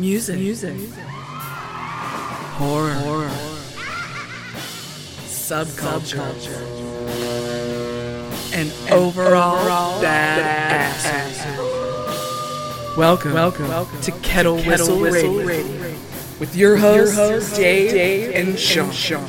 Music. Music. Horror. Horror. Subculture. And, overall, overall bad, Welcome, welcome, welcome to Kettle, to Kettle Whistle, Whistle Radio. Radio. With your hosts, hosts Dave, Dave, and Sean. Sean.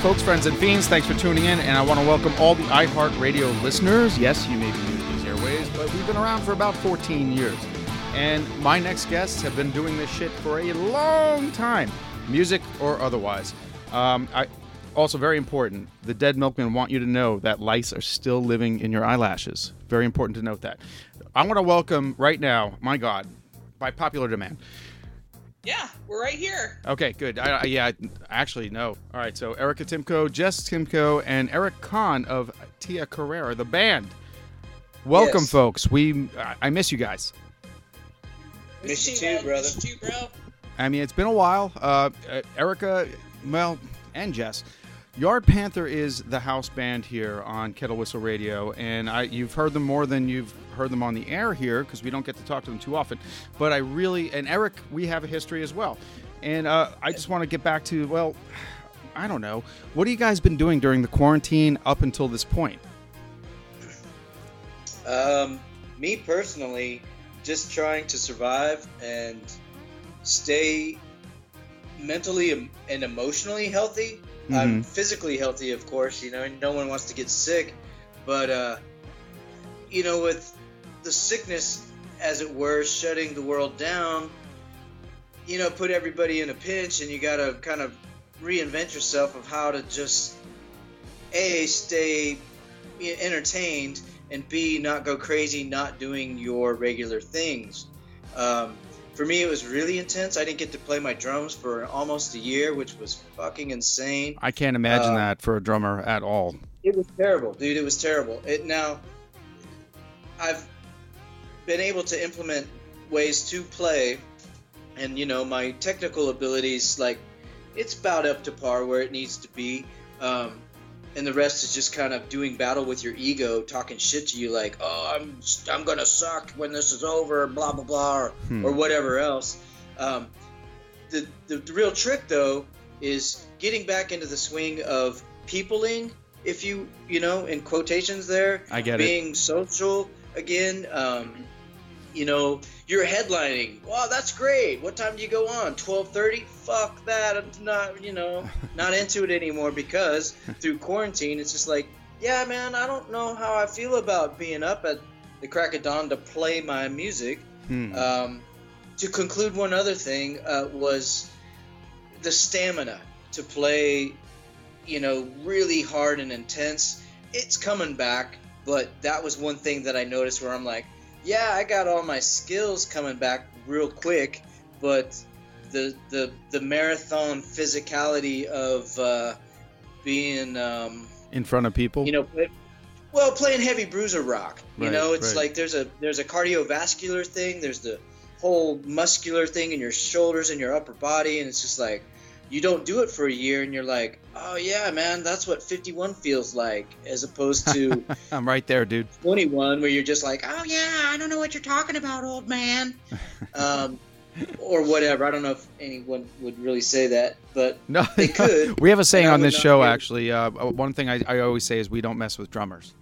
Folks, friends, and fiends, thanks for tuning in, and I want to welcome all the iHeartRadio listeners. Yes, you may be new to these airways, but we've been around for about 14 years. And my next guests have been doing this shit for a long time, music or otherwise. Um, I, also, very important, the dead milkmen want you to know that lice are still living in your eyelashes. Very important to note that. I want to welcome right now, my God, by popular demand, yeah, we're right here. Okay, good. I, I, yeah, actually, no. All right, so Erica Timko, Jess Timko, and Eric Kahn of Tia Carrera, the band. Welcome, yes. folks. We, I miss you guys. Miss you too, brother. Miss you, bro. I mean, it's been a while. Uh, uh, Erica, well, and Jess. Yard Panther is the house band here on Kettle Whistle Radio, and I, you've heard them more than you've heard them on the air here because we don't get to talk to them too often. But I really, and Eric, we have a history as well. And uh, I just want to get back to, well, I don't know. What have you guys been doing during the quarantine up until this point? Um, me personally, just trying to survive and stay mentally and emotionally healthy Mm-hmm. I'm physically healthy, of course. You know, no one wants to get sick, but uh, you know, with the sickness, as it were, shutting the world down, you know, put everybody in a pinch, and you got to kind of reinvent yourself of how to just a stay entertained and b not go crazy, not doing your regular things. Um, for me, it was really intense. I didn't get to play my drums for almost a year, which was fucking insane. I can't imagine uh, that for a drummer at all. It was terrible, dude. It was terrible. It now, I've been able to implement ways to play, and you know, my technical abilities, like, it's about up to par where it needs to be. Um, and the rest is just kind of doing battle with your ego, talking shit to you like, "Oh, I'm I'm gonna suck when this is over," blah blah blah, or, hmm. or whatever else. Um, the, the the real trick though is getting back into the swing of peopling, if you you know, in quotations there. I get being it. Being social again. Um, you know, you're headlining. Wow, that's great. What time do you go on? 12:30? Fuck that. I'm not, you know, not into it anymore because through quarantine, it's just like, yeah, man, I don't know how I feel about being up at the crack of dawn to play my music. Hmm. Um, to conclude, one other thing uh, was the stamina to play, you know, really hard and intense. It's coming back but that was one thing that I noticed where I'm like, yeah, I got all my skills coming back real quick, but the the the marathon physicality of uh, being um, in front of people, you know, well, playing heavy bruiser rock, you Right, know, it's right. like there's a there's a cardiovascular thing, there's the whole muscular thing in your shoulders and your upper body, and it's just like you don't do it for a year, and you're like, oh yeah, man, that's what 51 feels like, as opposed to I'm right there, dude. 21 where you're just like, oh yeah, I don't know what you're talking about, old man, um, or whatever. I don't know if anyone would really say that, but No, They could, we have a saying on this show, be- actually. Uh, one thing I, I always say is we don't mess with drummers.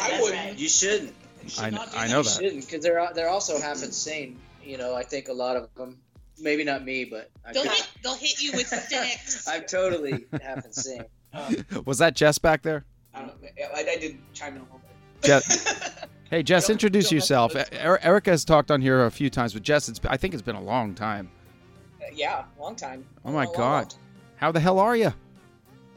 I wouldn't. you shouldn't. I, not do I that. know You that. shouldn't because they're they're also half insane. You know, I think a lot of them. Maybe not me, but I They'll could, hit, they'll hit you with sticks. I'm totally half insane. Was that Jess back there? I don't know. I, I did chime in a little bit. Jess, hey, Jess, Don't- introduce don't yourself. E- Erica has talked on here a few times, but Jess, it's, I think it's been a long time. yeah, long time. Oh my long, God. long. How the hell are you?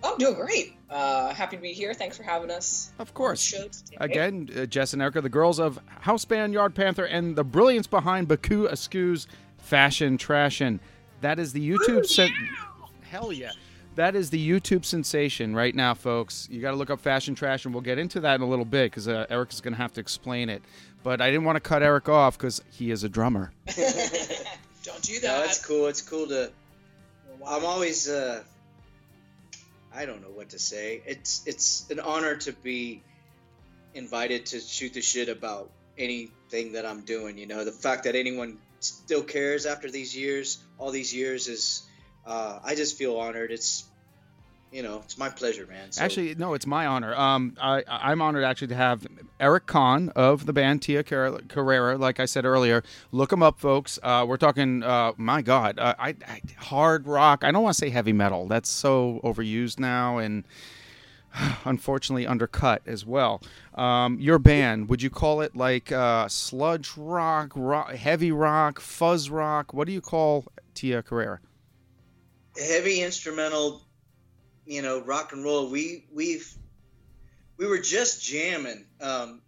Oh, I'm doing great. Uh, happy to be here. Thanks for having us. Of course. Again, uh, Jess and Erica, the girls of House Band Yard Panther, and the brilliance behind Baku Asku's Fashion Trashin. That is the YouTube sen- Hell yeah. That is the YouTube sensation right now, folks. You got to look up Fashion Trash, and we'll get into that in a little bit because uh, is going to have to explain it. But I didn't want to cut Eric off because he is a drummer. Don't do No, that. it's cool. It's cool to. I'm always. Uh, I don't know what to say. It's it's an honor to be invited to shoot the shit about anything that I'm doing. You know, the fact that anyone still cares after these years, all these years, is. Uh, I just feel honored. It's. You know, it's my pleasure, man. So, Actually, no, it's my honor. Um, I, I'm honored actually to have Eric Kahn of the band Tia Carrera. Like I said earlier, look him up, folks. Uh, we're talking, uh, my God, uh, I, I hard rock. I don't want to say heavy metal. That's so overused now and unfortunately undercut as well. Um, your band, would you call it like uh, sludge rock, rock, heavy rock, fuzz rock? What do you call Tia Carrera? heavy instrumental, you know, rock and roll. We we've we were just jamming. Um,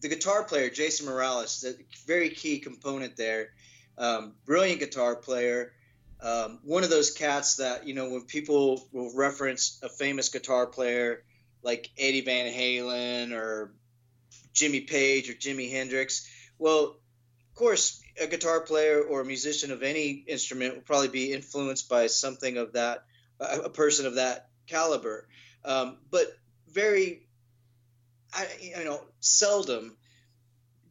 the guitar player Jason Morales, the very key component there, um, brilliant guitar player. Um, one of those cats that you know when people will reference a famous guitar player like Eddie Van Halen or Jimmy Page or Jimi Hendrix. Well, of course, a guitar player or a musician of any instrument will probably be influenced by something of that, a person of that caliber. Um, but very, I, you know, seldom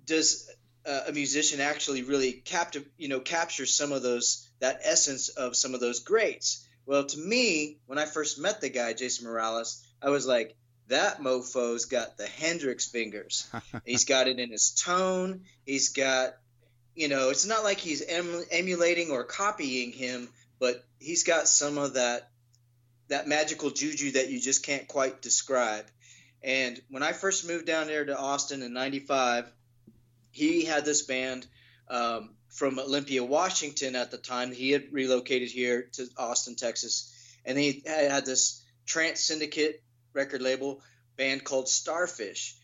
does a musician actually really captive, you know, capture some of those that essence of some of those greats. Well, to me, when I first met the guy, Jason Morales, I was like, that mofo's got the Hendrix fingers. he's got it in his tone. He's got, you know, it's not like he's em- emulating or copying him, but he's got some of that that magical juju that you just can't quite describe. And when I first moved down there to Austin in '95, he had this band um, from Olympia, Washington at the time. He had relocated here to Austin, Texas, and he had this trance syndicate record label band called Starfish,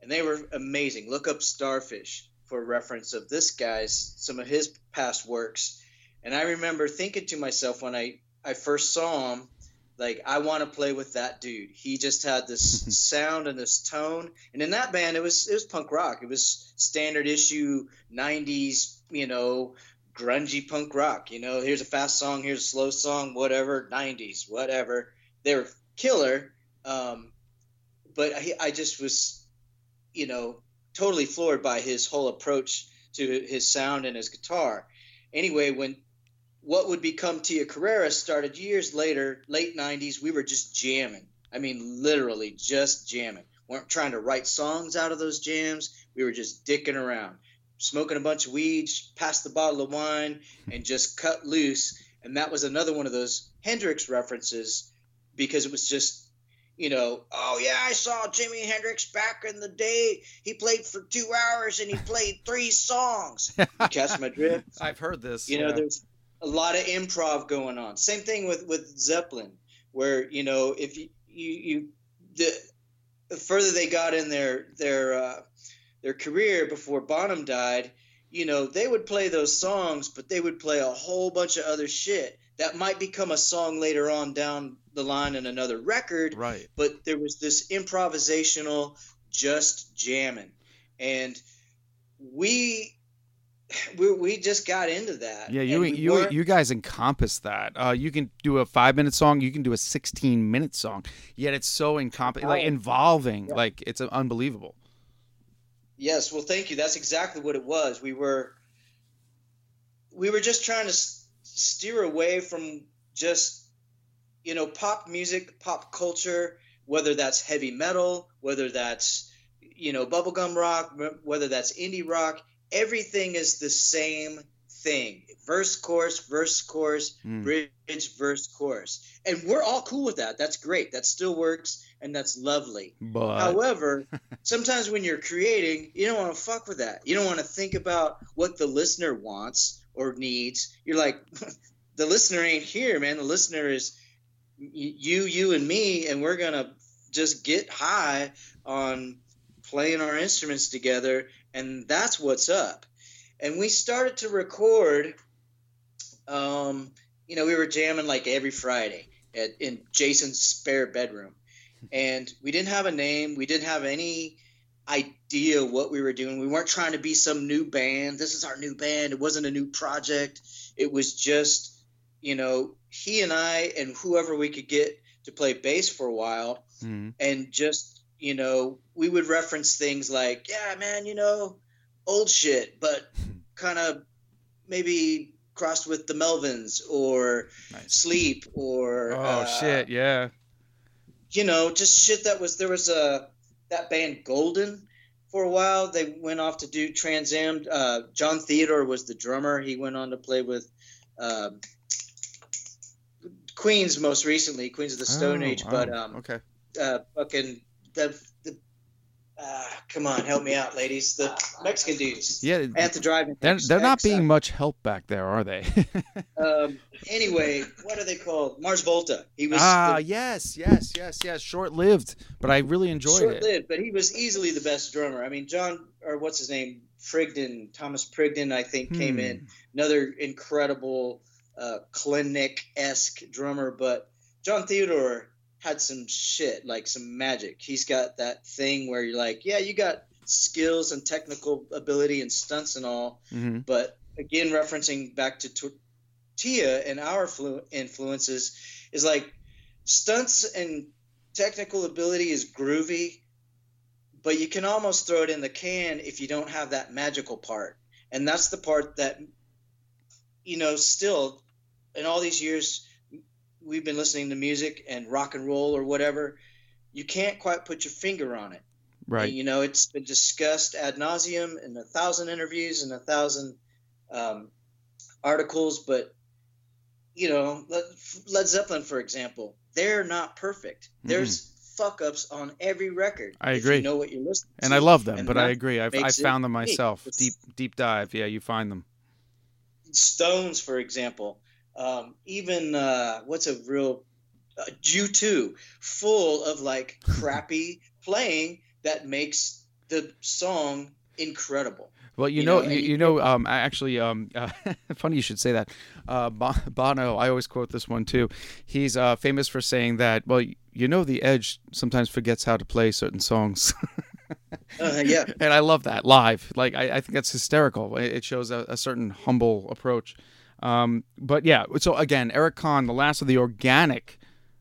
and they were amazing. Look up Starfish for reference of this guy's some of his past works. And I remember thinking to myself when I I first saw him, like I want to play with that dude. He just had this sound and this tone. And in that band, it was it was punk rock. It was standard issue '90s, you know, grungy punk rock. You know, here's a fast song, here's a slow song, whatever. '90s, whatever. They were killer. Um, but I, I just was, you know, totally floored by his whole approach to his sound and his guitar. Anyway, when what would become Tia Carrera started years later, late 90s, we were just jamming. I mean, literally just jamming. We weren't trying to write songs out of those jams. We were just dicking around, smoking a bunch of weed, passed the bottle of wine, and just cut loose. And that was another one of those Hendrix references because it was just you know, oh yeah, I saw Jimi Hendrix back in the day. He played for two hours and he played three songs. You catch my drift? I've heard this. You know, yeah. there's a lot of improv going on. Same thing with with Zeppelin, where you know if you you, you the the further they got in their their uh, their career before Bonham died, you know, they would play those songs, but they would play a whole bunch of other shit that might become a song later on down the line in another record. Right. But there was this improvisational, just jamming, and we. We, we just got into that. Yeah, you we you weren't- you guys encompass that. Uh, you can do a five minute song, you can do a sixteen minute song. Yet it's so encomp- like Oh. involving, Yeah. like it's uh, unbelievable. Yes, well, thank you. That's exactly what it was. We were we were just trying to steer away from just you know pop music, pop culture, whether that's heavy metal, whether that's you know bubblegum rock, whether that's indie rock. Everything is the same thing: verse, chorus, verse, chorus, Mm. bridge, verse, chorus, and we're all cool with that. That's great. That still works, and that's lovely. But However, sometimes when you're creating, you don't want to fuck with that. You don't want to think about what the listener wants or needs. You're like, the listener ain't here, man. The listener is you, you, and me, and we're gonna just get high on playing our instruments together, and that's what's up. And we started to record. Um, you know, we were jamming like every Friday at, in Jason's spare bedroom and we didn't have a name. We didn't have any idea what we were doing. We weren't trying to be some new band. This is our new band. It wasn't a new project. It was just, you know, he and I and whoever we could get to play bass for a while, Mhm. and just, you know, we would reference things like, yeah, man, you know, old shit, but kind of maybe crossed with the Melvins or Nice. Sleep or oh uh, shit, yeah. you know, just shit that was there was a that band Golden for a while. They went off to do Trans Am. Uh, Jon Theodore was the drummer. He went on to play with um Queens most recently, Queens of the Stone Oh, Age. But oh, um, okay. uh, fucking the the uh, come on, help me out, ladies. The Mexican dudes. Yeah, I have to drive. they're they're not being much help back there, are they? Um, anyway, what are they called? Mars Volta. He was ah, the- yes, yes, yes, yes. Short lived, but I really enjoyed short it. Short lived, but he was easily the best drummer. I mean, John or what's his name, Frigden, Thomas Pridgen, I think came Hmm. in another incredible uh, clinic esque drummer. But Jon Theodore had some shit, like some magic. He's got that thing where you're like, yeah, you got skills and technical ability and stunts and all, hmm but again, referencing back to Tortilla and our flu- influences, is like stunts and technical ability is groovy, but you can almost throw it in the can if you don't have that magical part. And that's the part that, you know, still in all these years we've been listening to music and rock and roll or whatever, you can't quite put your finger on it. Right. You know, it's been discussed ad nauseum in a thousand interviews and a thousand um, articles, but you know, Led, Zeppelin, for example, they're not perfect. There's fuck ups on every record. Mm-hmm. I agree. You know what you're listening And to. I love them, And but I agree. I've I makes found them myself. Deep deep dive. Yeah, you find them. Stones, for example, um, even uh, what's a real uh, U2, full of like crappy playing that makes the song incredible. Well, you, You know, know, you, you know, um, actually, um, uh, funny you should say that. Uh, Bono, I always quote this one too. He's uh, famous for saying that. Well, you know, the Edge sometimes forgets how to play certain songs, Uh, yeah, and I love that live. Like, I, I think that's hysterical. It it shows a, a certain humble approach. Um, but yeah, so again, Eric Kahn, the last of the organic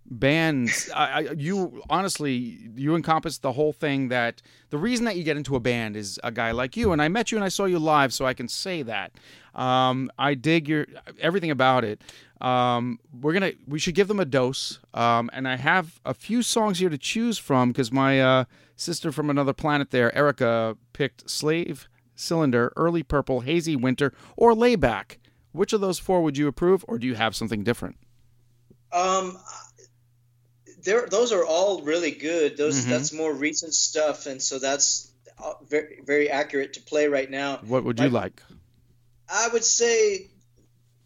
bands. I, I, you honestly, you encompass the whole thing. That the reason that you get into a band is a guy like you, and I met you and I saw you live, so I can say that. Um, I dig your everything about it. Um, we're gonna, we should give them a dose. Um, and I have a few songs here to choose from because my uh, sister from another planet there, Erica, picked Slave Cylinder, Early Purple, Hazy Winter, or Layback. Which of those four would you approve, or do you have something different? um, there those are all really good. Those Mhm. that's more recent stuff, and so that's uh, very very accurate to play right now. What would you My- like? I would say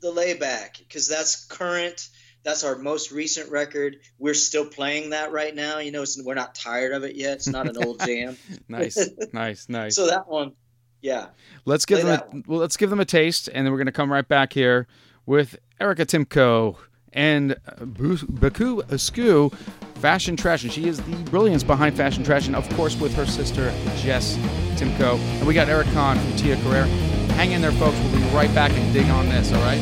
the layback because that's current. That's our most recent record. We're still playing that right now. You know, we're not tired of it yet. It's not an old jam. nice, nice, nice. So that one, yeah. Let's give them a, well, let's give them a taste, and then we're gonna come right back here with Erica Timko and uh, Baku Askew, Fashion Trash. And she is the brilliance behind Fashion Trash, and of course with her sister Jess Timko. And we got Eric Khan from Tia Carrera. Hang in there, folks. We'll be right back and dig on this, all right?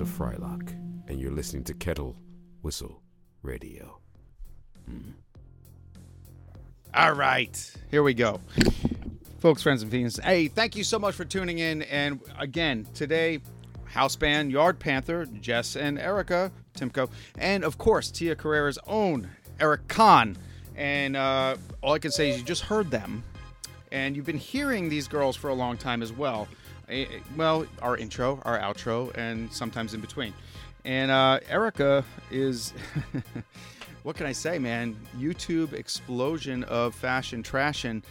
Of Frylock, and you're listening to Kettle Whistle Radio. All right, here we go. Folks, friends, and fiends. Hey, thank you so much for tuning in. And again, today, house band Yard Panther, Jess and Erica Timko, and of course, Tia Carrera's own Eric Khan. And uh, all I can say is you just heard them, and you've been hearing these girls for a long time as well. Eh, eh, Well, our intro, our outro, and sometimes in between. And uh, Erica is. what can I say, man? YouTube explosion of fashion trashing.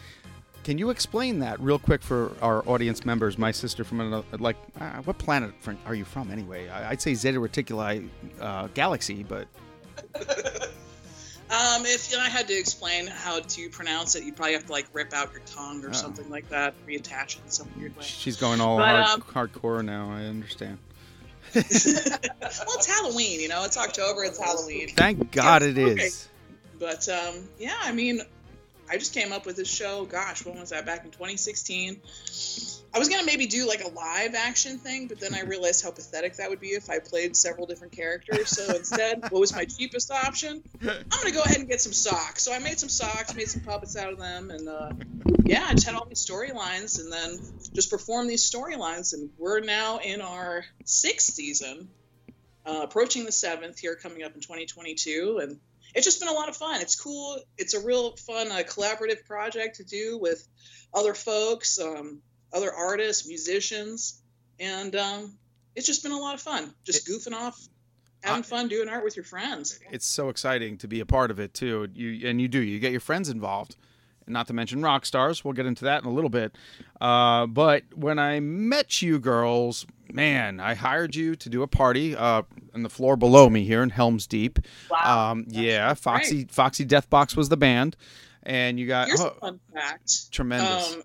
Can you explain that real quick for our audience members? My sister from another, like, uh, what planet are you from anyway? I'd say Zeta Reticuli uh, galaxy, but Um, if I had to explain how to pronounce it, you'd probably have to like rip out your tongue or Oh. something like that, reattach it in some weird way. she's going all But, hard, um, hardcore now. I understand. well, it's Halloween, you know. It's October. It's Halloween. Thank God it okay. is. But um, yeah, I mean, I just came up with this show. Gosh, when was that? Back in 2016. I was gonna maybe do like a live action thing, but then I realized how pathetic that would be if I played several different characters. So instead, what was my cheapest option? I'm gonna go ahead and get some socks. So I made some socks, made some puppets out of them, and uh, yeah, I just had all these storylines, and then just performed these storylines. And we're now in our sixth season, uh, approaching the seventh here, coming up in 2022, and it's just been a lot of fun. It's cool. It's a real fun uh, collaborative project to do with other folks, um, other artists, musicians, and um, it's just been a lot of fun. Just goofing off, having fun, doing art with your friends. It's so exciting to be a part of it too. You and you do. You get your friends involved, not to mention rock stars. We'll get into that in a little bit. Uh, but when I met you girls, man, I hired you to do a party uh, on the floor below me here in Helms Deep. Wow. Um, yeah, Foxy Foxy Deathbox was the band, and you got Here's oh, a fun fact. tremendous. Um,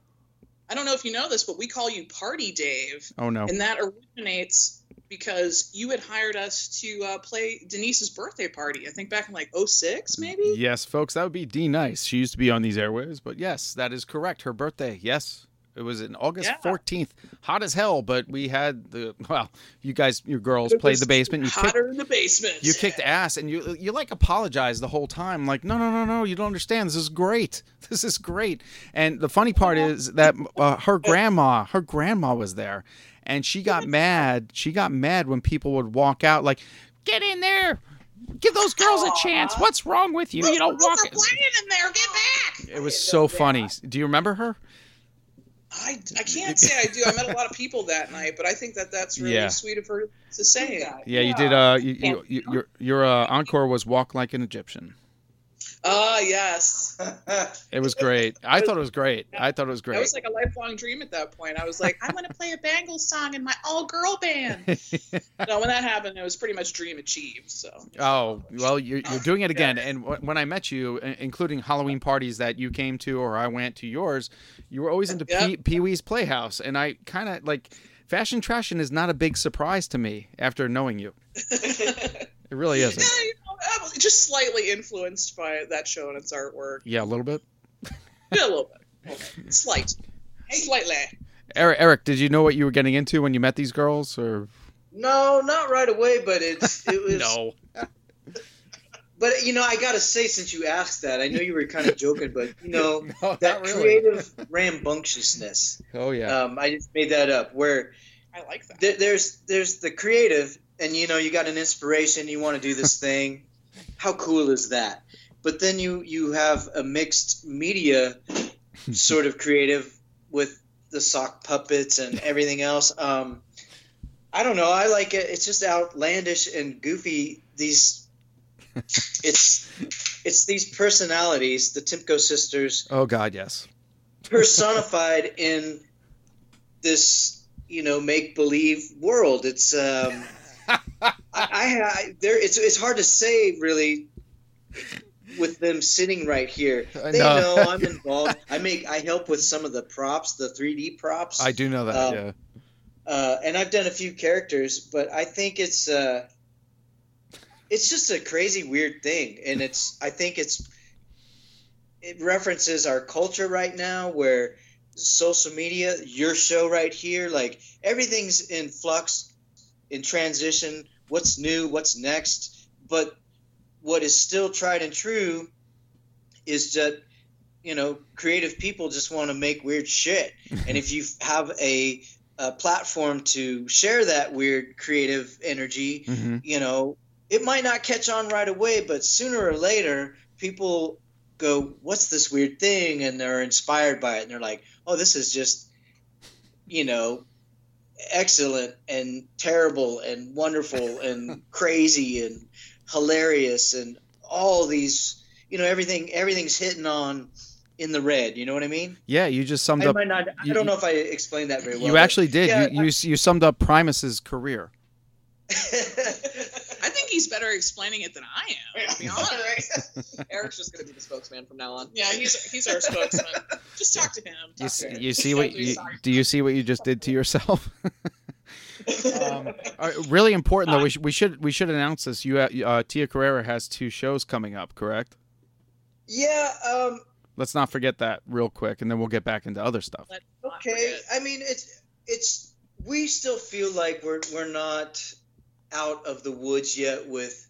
I don't know if you know this, but we call you Party Dave. oh no, And that originates because you had hired us to uh, play Denise's birthday party, I think back in like 06, maybe? yes, folks, that would be D Nice. She used to be on these airways, but yes, that is correct. Her birthday, yes. It was in August Yeah. 14th. Hot as hell, but we had the well, you guys your girls played the basement. You kicked, Hotter in the basement. you kicked ass and you you like apologized the whole time like no no no no you don't understand this is great this is great and the funny part is that uh, her grandma her grandma was there and she got mad she got mad when people would walk out like get in there give those girls a chance what's wrong with you you don't walk playing in there. Get back. it was so funny do you remember her I, I can't say I do. I met a lot of people that night, but I think that that's really Yeah. sweet of her to say. that. yeah you did uh you, you, you, your your uh, encore was walk like an egyptian Ah, yes. it was great i thought it was great i thought it was great It was like a lifelong dream at that point. I was like, I want to play a Bangles song in my all-girl band. no, when that happened, it was pretty much dream achieved. So Oh well, you're, you're doing it again. And wh- when I met you, including Halloween parties that you came to or I went to yours, you were always into Yep. Pee- Pee Wee's Playhouse, and I kind of like fashion trashing is not a big surprise to me after knowing you. It really isn't. Yeah, you know, I was just slightly influenced by that show and its artwork. Yeah, a little bit. Yeah, a little bit. Okay. Slight. Slightly. Eric, Eric, did you know what you were getting into when you met these girls? Or No, not right away, but it's it was. no? But you know, I gotta say, since you asked that, I know you were kind of joking, but you know No, that really. creative rambunctiousness. Oh yeah. Um, I just made that up. Where I like that. there, there's there's the creative, and you know you got an inspiration, you want to do this thing. How cool is that? But then you you have a mixed media sort of creative with the sock puppets and everything else. Um, I don't know. I like it. It's just outlandish and goofy. These, it's it's these personalities, the Timko sisters, oh God, yes. personified in this you know make believe world. It's um, I, I, there it's it's hard to say really with them sitting right here. They know. know I'm involved. I make I help with some of the props, the 3D props. I do know that. Um, yeah. uh, and I've done a few characters, but I think it's uh, it's just a crazy weird thing, and it's I think it's it references our culture right now, where social media, your show right here, like everything's in flux in transition, what's new, what's next. But what is still tried and true is that you know creative people just want to make weird shit and if you have a, a, platform to share that weird creative energy mm-hmm. you know it might not catch on right away but sooner or later people go what's this weird thing and they're inspired by it and they're like oh this is just you know excellent and terrible and wonderful and crazy and hilarious and all these you know everything everything's hitting on in the red. You know what i mean? Yeah you just summed I up not, i don't know if i explained that very well you actually did. yeah, you, you, you summed up primus's career I think he's better explaining it than I am. To be honest. Eric's just going to be the spokesman from now on. Yeah, he's he's our spokesman. Just talk to him. Talk you, to him. you see what you, do you see what you just did to yourself? um, uh, really important though. We, sh- we should we should announce this. You uh, Tia Carrera has two shows coming up, correct? Yeah. Um, Let's not forget that real quick, and then we'll get back into other stuff. Okay. I mean, it's it's we still feel like we're we're not out of the woods yet with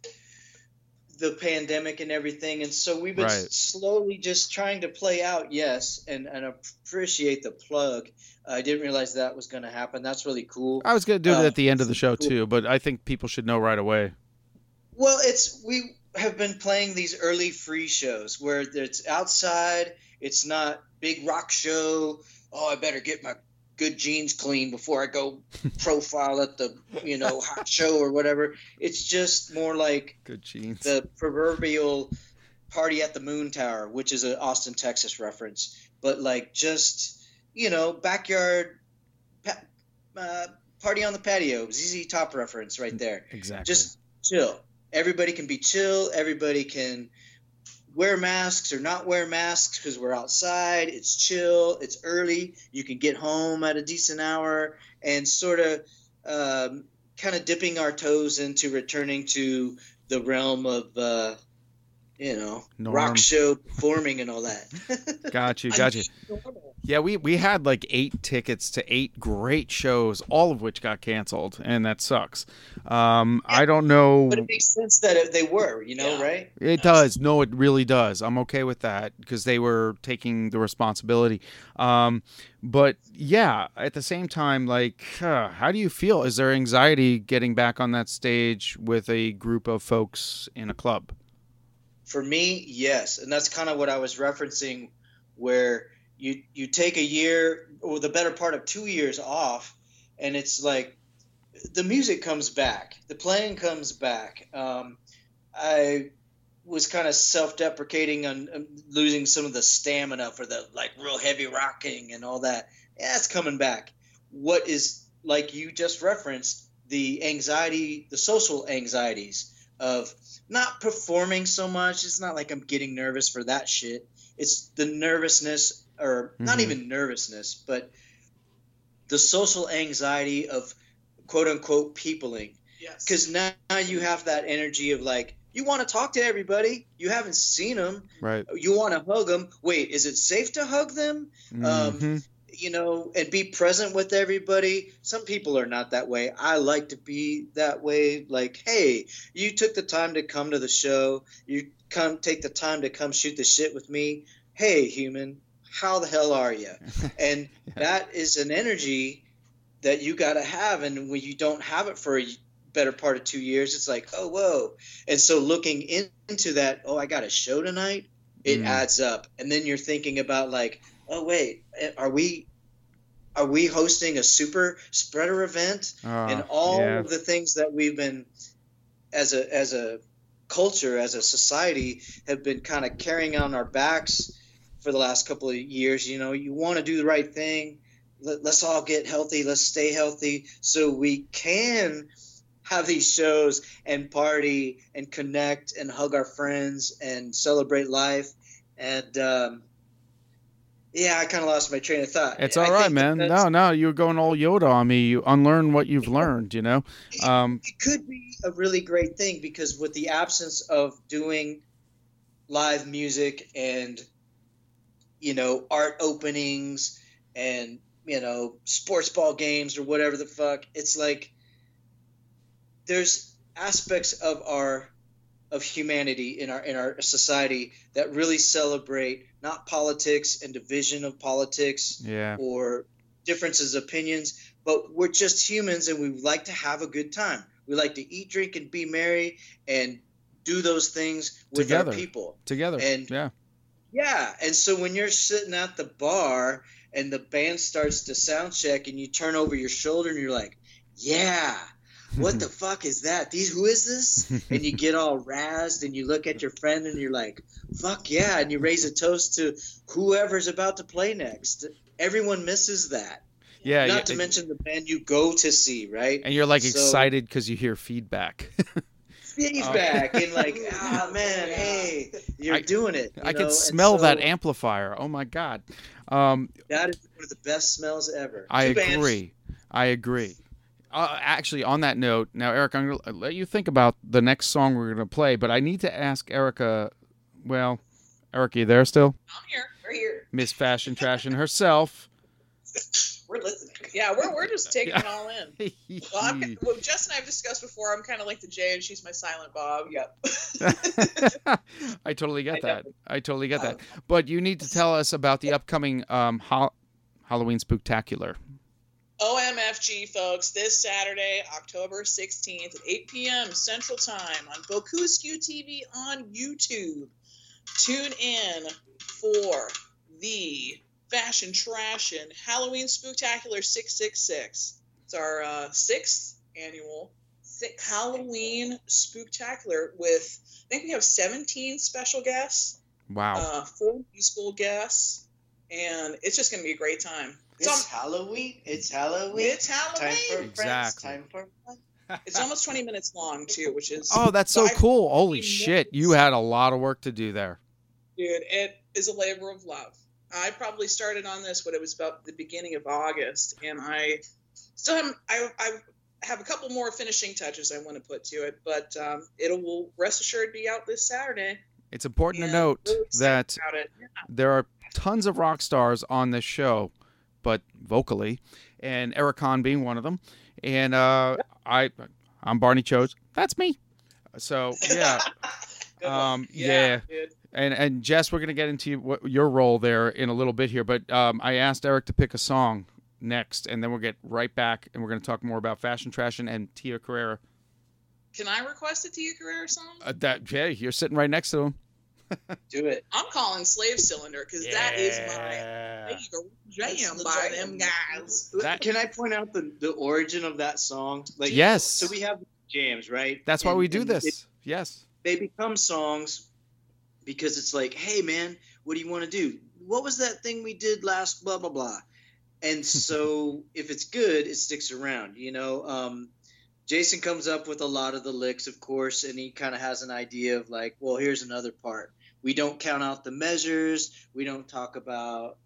the pandemic and everything and so we've been right. slowly just trying to play out yes and, and appreciate the plug I didn't realize that was going to happen. That's really cool. I was going to do it um, at the end of the show cool. too, but I think people should know right away. Well, it's we have been playing these early free shows where it's outside. It's not big rock show. Oh, I better get my good jeans clean before I go profile at the you know hot show or whatever. It's just more like good jeans. The proverbial party at the moon tower, which is an Austin, Texas reference, but like just you know, backyard pa- uh, party on the patio, ZZ Top reference right there. Exactly. Just chill. Everybody can be chill. Everybody can wear masks or not wear masks because we're outside. It's chill. It's early. You can get home at a decent hour and sort of um, kind of dipping our toes into returning to the realm of uh, you know, Norm. rock show performing and all that. got you, got you. Yeah, we we had like eight tickets to eight great shows, all of which got canceled, and that sucks. Um, yeah, I don't know, but it makes sense that they were, you know, yeah. right? It does. No, it really does. I'm okay with that because they were taking the responsibility. Um, but yeah, at the same time, like, uh, how do you feel? Is there anxiety getting back on that stage with a group of folks in a club? For me, yes, and that's kind of what I was referencing, where you you take a year or the better part of two years off, and it's like the music comes back, the playing comes back. Um, I was kind of self-deprecating on um, losing some of the stamina for the like real heavy rocking and all that. Yeah, it's coming back. What is like you just referenced the anxiety, the social anxieties of not performing so much. It's not like I'm getting nervous for that shit. It's the nervousness, or mm-hmm. not even nervousness, but the social anxiety of quote unquote peopling. Yes. Because now you have that energy of like, you want to talk to everybody. You haven't seen them. Right. You want to hug them. Wait, is it safe to hug them? Mm-hmm. Um, you know, and be present with everybody. Some people are not that way. I like to be that way. Like, hey, you took the time to come to the show. You come take the time to come shoot the shit with me. Hey, human, how the hell are you? And yeah. that is an energy that you got to have. And when you don't have it for a better part of two years, it's like, oh, whoa. And so looking in, into that, oh, I got a show tonight, it mm. adds up. And then you're thinking about, like, oh, wait, are we are we hosting a super spreader event? Uh, and all yeah. of the things that we've been as a as a culture as a society have been kind of carrying on our backs for the last couple of years. You know you want to do the right thing. Let, let's all get healthy. Let's stay healthy so we can have these shows and party and connect and hug our friends and celebrate life. And um, yeah, I kind of lost my train of thought. It's all right, man. No, no, you're going all Yoda on me. You unlearn what you've learned, you know? Um, it could be a really great thing because with the absence of doing live music and, you know, art openings and, you know, sports ball games or whatever the fuck, it's like there's aspects of our of humanity in our in our society that really celebrate not politics and division of politics Yeah. or differences of opinions, but we're just humans and we like to have a good time. We like to eat, drink, and be merry and do those things with Together. our people. Together. And- yeah. Yeah, and so when you're sitting at the bar and the band starts to sound check and you turn over your shoulder and you're like, "Yeah, what the fuck is that? These who is this?" and you get all razzed and you look at your friend and you're like, "Fuck yeah!" and you raise a toast to whoever's about to play next. Everyone misses that. Yeah. Not yeah, to mention the band you go to see, right? and you're like So- excited because you hear feedback. feedback and like, ah man, hey, you're I- doing it. you I know? can And smell that amplifier. Oh my god. Um, That is one of the best smells ever. I Two bands- agree. I agree. Uh, actually, on that note, now Eric, I'm gonna let you think about the next song we're gonna play, but I need to ask Erica. Well, Erica, you there still? I'm here. We're here. Miss Fashion Trashing herself. We're listening. Yeah, we're, we're just taking it all in. Well, I'm, well, Jess and I have discussed before. I'm kind of like the Jay, and she's my silent Bob. Yep. I totally get I that. I totally get that. Uh, But you need to tell us about the upcoming um, ha- Halloween Spooktacular. OMFG, folks, this Saturday, October 16th at 8 p.m. Central Time on Bokusku TV on YouTube. Tune in for the Fashion Trash and Halloween Spooktacular 666. It's our uh, sixth annual Halloween Spooktacular with, I think we have 17 special guests, Wow. uh, four musical guests, and it's just going to be a great time. It's, It's Halloween. It's Halloween. it's Halloween. Time for friends. Exactly. Time for fun. It's almost 20 minutes long too, which is oh, that's so cool. Holy 15 shit. You had a lot of work to do there. dude. It is a labor of love. I probably started on this when it was about the beginning of August, and I still have I, I have a couple more finishing touches I want to put to it, but um, it will rest assured be out this Saturday. It's important to note really that about it. there are tons of rock stars on this show, but vocally, and Eric Conn being one of them. And uh, I, I'm Barney Chose. That's me. So yeah, um, yeah. dude. And and Jess, we're gonna get into what, your role there in a little bit here, but um, I asked Eric to pick a song next, and then we'll get right back, and we're gonna talk more about fashion trashing and Tia Carrera. Can I request a Tia Carrera song? Uh, that yeah, you're sitting right next to him. Do it. I'm calling Slave Cylinder because that is my jam That's by the them guys. That- Can I point out the, the origin of that song? Like Yes. So we have jams, right? That's why we do this. it- yes. they become songs because it's like, hey man, what do you want to do? What was that thing we did last? Blah blah blah. And so if it's good, it sticks around. You know, um, Jason comes up with a lot of the licks, of course, and he kind of has an idea of like, well, here's another part. We don't count out the measures. We don't talk about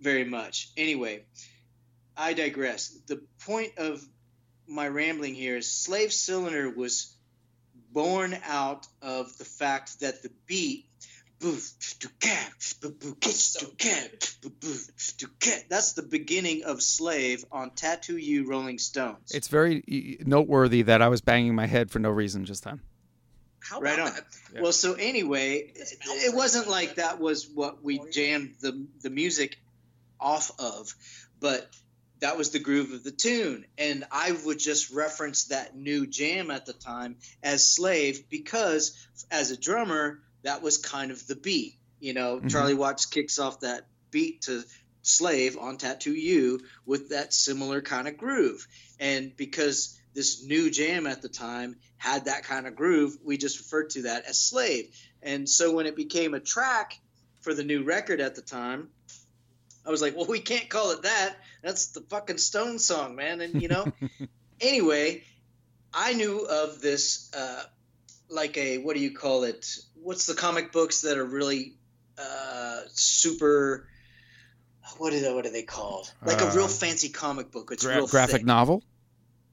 very much. Anyway, I digress. The point of my rambling here is Slave Cylinder was born out of the fact that the beat that's the beginning of Slave on Tattoo You Rolling Stones. It's very e- noteworthy that I was banging my head for no reason just then. How right about on. that? Yeah. Well, so anyway, it, it wasn't like that was what we jammed the the music off of, but that was the groove of the tune, and I would just reference that new jam at the time as Slave because as a drummer, that was kind of the beat. You know, Mhm. Charlie Watts kicks off that beat to Slave on Tattoo You with that similar kind of groove, and because this new jam at the time had that kind of groove, we just referred to that as Slave. And so when it became a track for the new record at the time, I was like, well, we can't call it that. That's the fucking Stone song, man. And you know, anyway, I knew of this, uh, like a what do you call it? What's the comic books that are really uh, super? What are they, what are they called? Like a real Uh, fancy comic book. It's Gra- real graphic thick novel.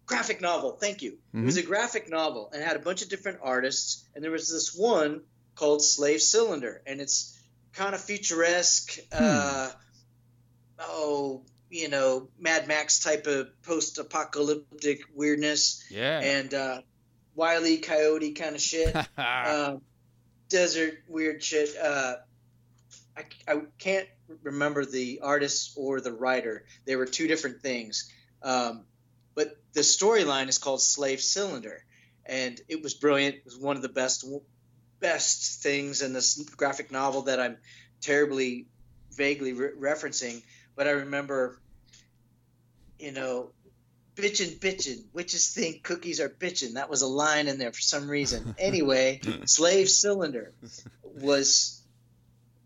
Graphic novel. Thank you. It was a graphic novel and had a bunch of different artists. And there was this one called Slave Cylinder, and it's kind of futuresque. Uh, oh, you know, Mad Max type of post-apocalyptic weirdness. Yeah. And uh, wily coyote kind of shit, um, desert weird shit. Uh, I, I can't remember the artist or the writer. They were two different things. Um, but the storyline is called Slave Cylinder, and it was brilliant. It was one of the best best things in this graphic novel that I'm terribly vaguely re- referencing. But I remember, you know, bitchin' bitchin', witches think cookies are bitchin'. That was a line in there for some reason. Anyway, Slave Cylinder was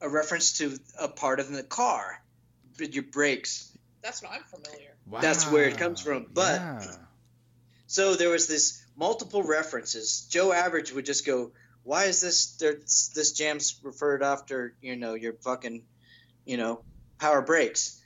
a reference to a part of the car, your brakes. That's what I'm familiar. Wow. That's where it comes from. But yeah. so there was this multiple references. Joe Average would just go, "Why is this this jam's referred after you know your fucking you know power brakes?"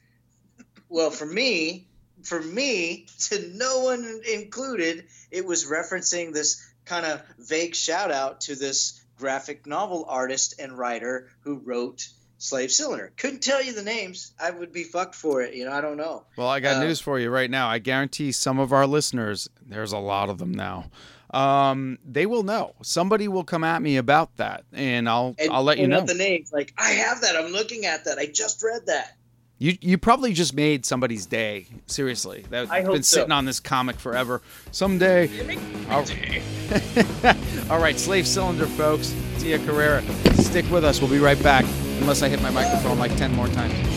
well, for me, for me, to no one included, it was referencing this kind of vague shout out to this graphic novel artist and writer who wrote Slave Cylinder. Couldn't tell you the names. I would be fucked for it. You know, I don't know. Well, I got uh, news for you right now. I guarantee some of our listeners, there's a lot of them now. Um, they will know. Somebody will come at me about that, and I'll and I'll let you know the names. Like I have that. I'm looking at that. I just read that. You you probably just made somebody's day. Seriously, that's been sitting on this comic forever. Someday. All, All right, Slave Cylinder, folks. Tia Carrera, Stick with us. We'll be right back. Unless I hit my microphone like ten more times.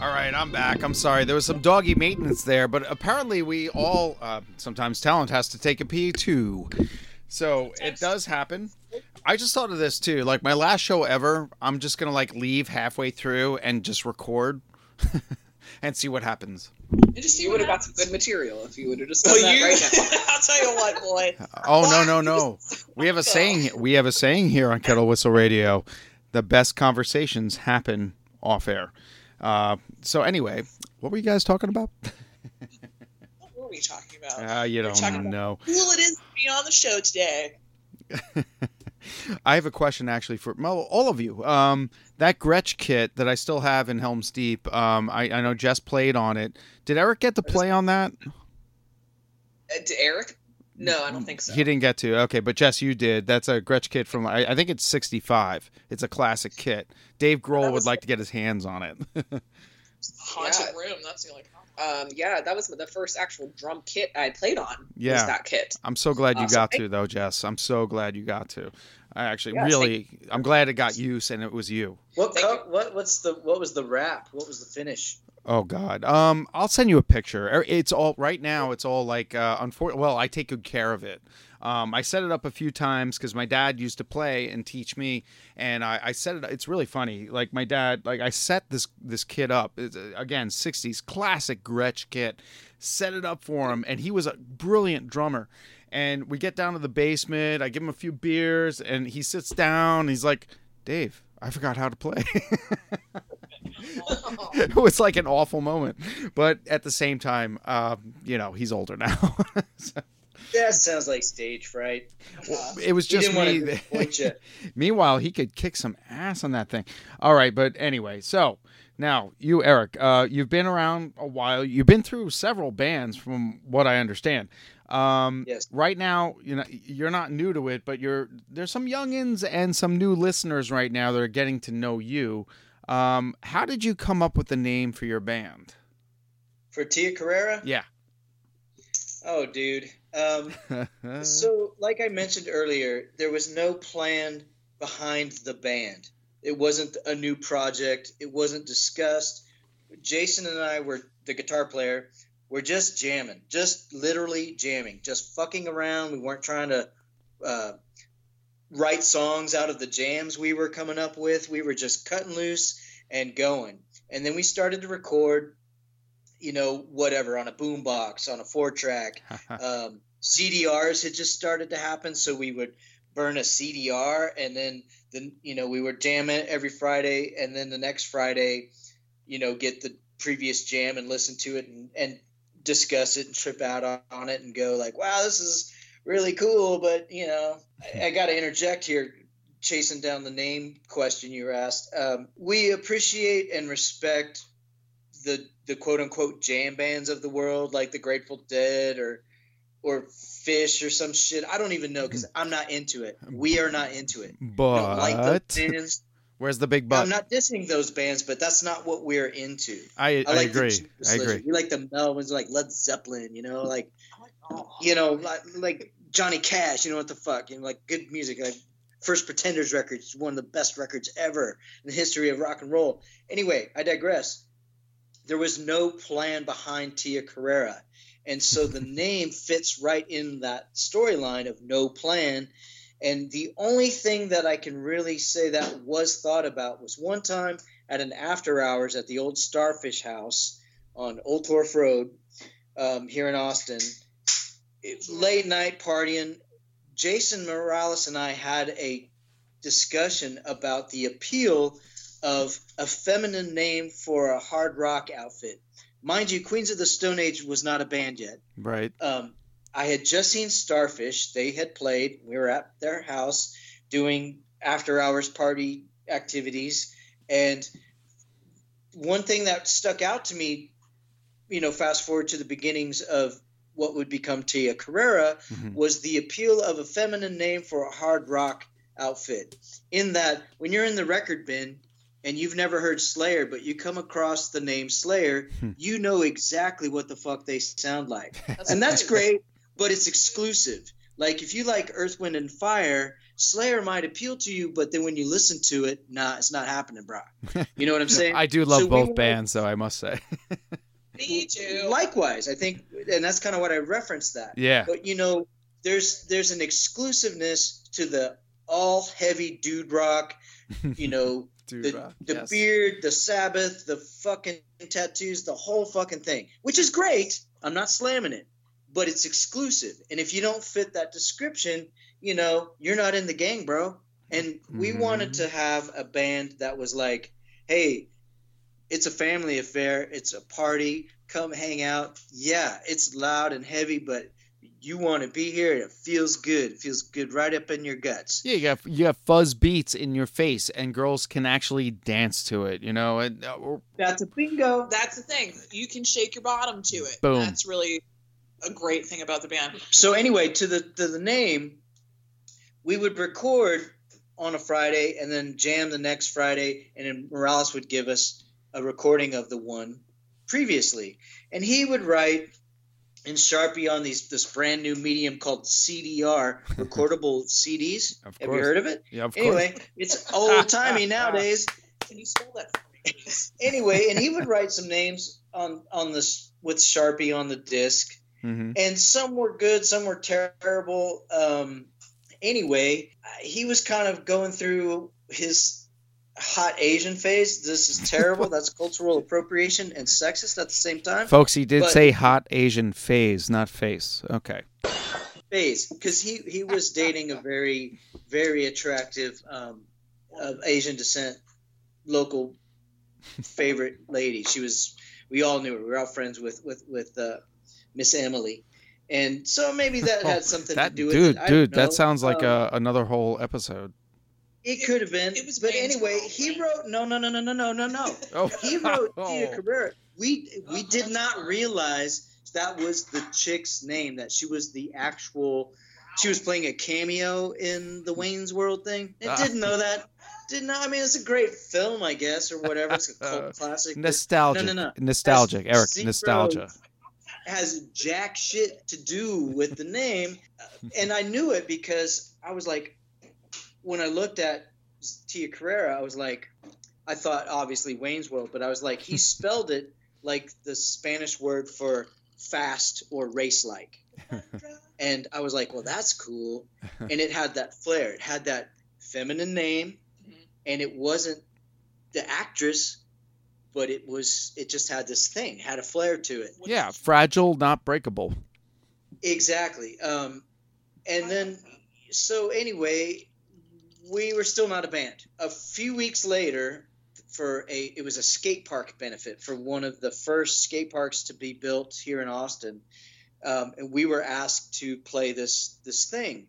All right, I'm back. I'm sorry. There was some doggy maintenance there, but apparently we all, uh, sometimes talent has to take a pee too. So it does happen. I just thought of this too. Like my last show ever, I'm just going to like leave halfway through and just record and see what happens. And just see You what would have got some good material if you would have just done Oh, that you? right now. I'll tell you what, boy. Oh no no no! We have a saying. We have a saying here on Kettle Whistle Radio: the best conversations happen off air. Uh, so anyway, what were you guys talking about? What were we talking about? Ah, you don't know. cool it is to be on the show today. I have a question actually for well, all of you. Um, that Gretsch kit that I still have in Helm's Deep. Um, I, I know Jess played on it. Did Eric get to play on that? Uh, to Eric? No, I don't think so. He didn't get to. Okay, but Jess, you did. That's a Gretsch kit from I, I think it's '65. It's a classic kit. Dave Grohl would was- like to get his hands on it. Haunted Yeah. room. That's the only. Um, yeah, that was the first actual drum kit I played on. Yeah. was that kit. I'm so glad you Awesome. got to though, Jess. I'm so glad you got to. I actually Yes, really I'm glad it got use and it was you. What Thank co- what what's the what was the wrap? What was the finish? Oh God. Um, I'll send you a picture. Er, It's all right now. It's all like uh, unfor- Well, I take good care of it. Um, I set it up a few times because my dad used to play and teach me, and I, I set it. It's really funny. Like my dad, like I set this this kit up. It's, uh, again, '60s classic Gretsch kit. Set it up for him, and he was a brilliant drummer. And we get down to the basement. I give him a few beers, and he sits down. He's like, "Dave, I forgot how to play." it was like an awful moment, but at the same time, uh, you know, he's older now. So, That sounds like stage fright. it was just me. Meanwhile, he could kick some ass on that thing. All right, but anyway, so now you, Eric, uh, you've been around a while. You've been through several bands, from what I understand. Um, Yes. Right now, you know, you're not new to it, but you're there's some youngins and some new listeners right now that are getting to know you. Um, how did you come up with the name for your band? For Tia Carrera? Yeah. Oh, dude. Um, so, like I mentioned earlier, there was no plan behind the band. It wasn't a new project. It wasn't discussed. Jason and I were the guitar player. We're just jamming, just literally jamming, just fucking around. We weren't trying to uh, write songs out of the jams we were coming up with. We were just cutting loose and going. And then we started to record, you know, whatever on a boombox, on a four track. um, CDRs had just started to happen, so we would burn a CDR, and then then you know we would jam it every Friday, and then the next Friday, you know, get the previous jam and listen to it and, and discuss it and trip out on, on it and go like, wow, this is really cool, but you know, I, I got to interject here. Chasing down the name question you were asked, um, we appreciate and respect the the quote unquote jam bands of the world, like the Grateful Dead or or Phish or some shit. I don't even know because I'm not into it. We are not into it. We don't like those but bands. where's the big but? I'm not dissing those bands, but that's not what we're into. I, I, like the agree. Judas I agree. We like the Melvins, like Led Zeppelin, you know, like you know, like, like Johnny Cash. You know what the fuck? You know, like good music. Like First Pretenders records one of the best records ever in the history of rock and roll. Anyway, I digress. there was no plan behind Tia Carrera. And so the name fits right in that storyline of no plan. And the only thing that I can really say that was thought about was one time at an after hours at the old Starfish House on Old Thorpe Road um, here in Austin. Late night partying. Jason Morales and I had a discussion about the appeal of a feminine name for a hard rock outfit. Mind you, Queens of the Stone Age was not a band yet. Right. Um, I had just seen Starfish. They had played. We were at their house doing after hours party activities. And one thing that stuck out to me, you know, fast forward to the beginnings of what would become Tia Carrera, Mhm. was the appeal of a feminine name for a hard rock outfit. In that, when you're in the record bin and you've never heard Slayer, but you come across the name Slayer, Hmm. you know exactly what the fuck they sound like. And that's great. but it's exclusive. Like if you like Earth, Wind, and Fire, Slayer might appeal to you, but then when you listen to it, nah, it's not happening, bro. You know what I'm saying? I do love So both were- bands, though I must say. Me too. Likewise, I think, and that's kind of what I referenced that. Yeah. But you know, there's there's an exclusiveness to the all heavy dude rock. You know, Dude the, rock, the yes. beard, the Sabbath, the fucking tattoos, the whole fucking thing, which is great. I'm not slamming it, but it's exclusive. And if you don't fit that description, you know, you're not in the gang, bro. And we Mhm. wanted to have a band that was like, hey, it's a family affair, it's a party, come hang out. Yeah, it's loud and heavy, but you want to be here and it feels good. It feels good right up in your guts. Yeah, you got you have fuzz beats in your face, and girls can actually dance to it. You know, and uh, or- That's a bingo. That's the thing. You can shake your bottom to it. Boom. That's really a great thing about the band. so anyway to the to the name we would record on a friday and then jam the next friday and then morales would give us a recording of the one previously. And he would write in sharpie on these this brand new medium called cdr recordable cds have you heard of it? Yeah, of anyway course. it's old timey nowadays. Can you spell that for me, anyway and he would write some names on on this with sharpie on the disc. Hmm and some were good, some were terrible. Um, anyway, he was kind of going through his hot Asian phase. This is terrible. That's cultural appropriation and sexist at the same time. Folks, he did But- say hot Asian phase, not face. Okay. Phase, because he he was dating a very very attractive um, of Asian descent local favorite lady. She was. We all knew her. We were all friends with with with uh, Miss Emily. And so maybe that had something Oh, that to do with dude, it. I dude, that sounds like Um, a, another whole episode. It could have been. It was but Wayne's anyway, World, he right? wrote no, no, no, no, no, no, no, no. Oh, He wrote Tia Oh. Carrera. We we Oh, did not realize that was the chick's name. That she was the actual. She was playing a cameo in the Wayne's World thing. I Ah. didn't know that. Didn't know. I mean, it's a great film, I guess, or whatever. It's a cult classic. but Nostalgic, No, no, no. nostalgic, Has Eric, zero- nostalgia. Has jack shit to do with the name, Uh, and I knew it because I was like, when I looked at Tia Carrera, I was like, I thought obviously Wayne's World, but I was like, he spelled it like the Spanish word for fast or race like. And I was like, well, that's cool. And it had that flair. It had that feminine name, Mhm. and it wasn't the actress, but it was. It just had this thing, had a flair to it. Yeah, fragile, not breakable. Exactly. Um, and then, so anyway, we were still not a band. A few weeks later, for a it was a skate park benefit for one of the first skate parks to be built here in Austin, um, and we were asked to play this this thing,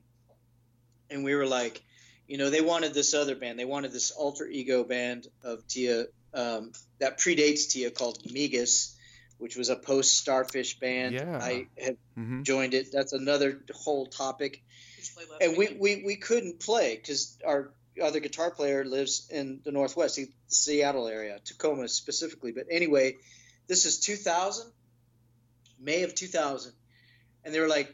and we were like, you know, they wanted this other band. They wanted this alter ego band of Tia um, that predates Tia called Migas, which was a post Starfish band. Yeah. I had hmm joined it. That's another whole topic. Just play left And we, we, we couldn't play because our other guitar player lives in the Northwest, the Seattle area, Tacoma specifically. But anyway, this is 2000, May of 2000. And they were like,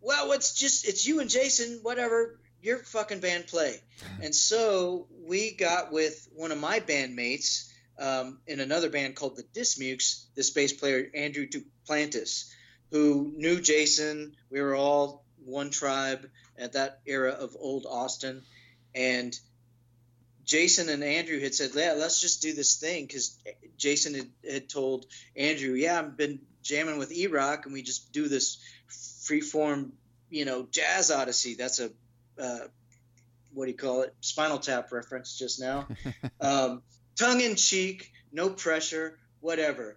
well, it's just, it's you and Jason, whatever, your fucking band play. And so we got with one of my bandmates, um, in another band called the Dismukes, this bass player Andrew Duplantis, who knew Jason. We were all one tribe at that era of old Austin, and Jason and Andrew had said, "Yeah, let's just do this thing," because Jason had, had told Andrew, "Yeah, I've been jamming with E-Rock, and we just do this freeform, you know, jazz odyssey." That's a uh, what do you call it? Spinal Tap reference just now. um, tongue in cheek, no pressure, whatever.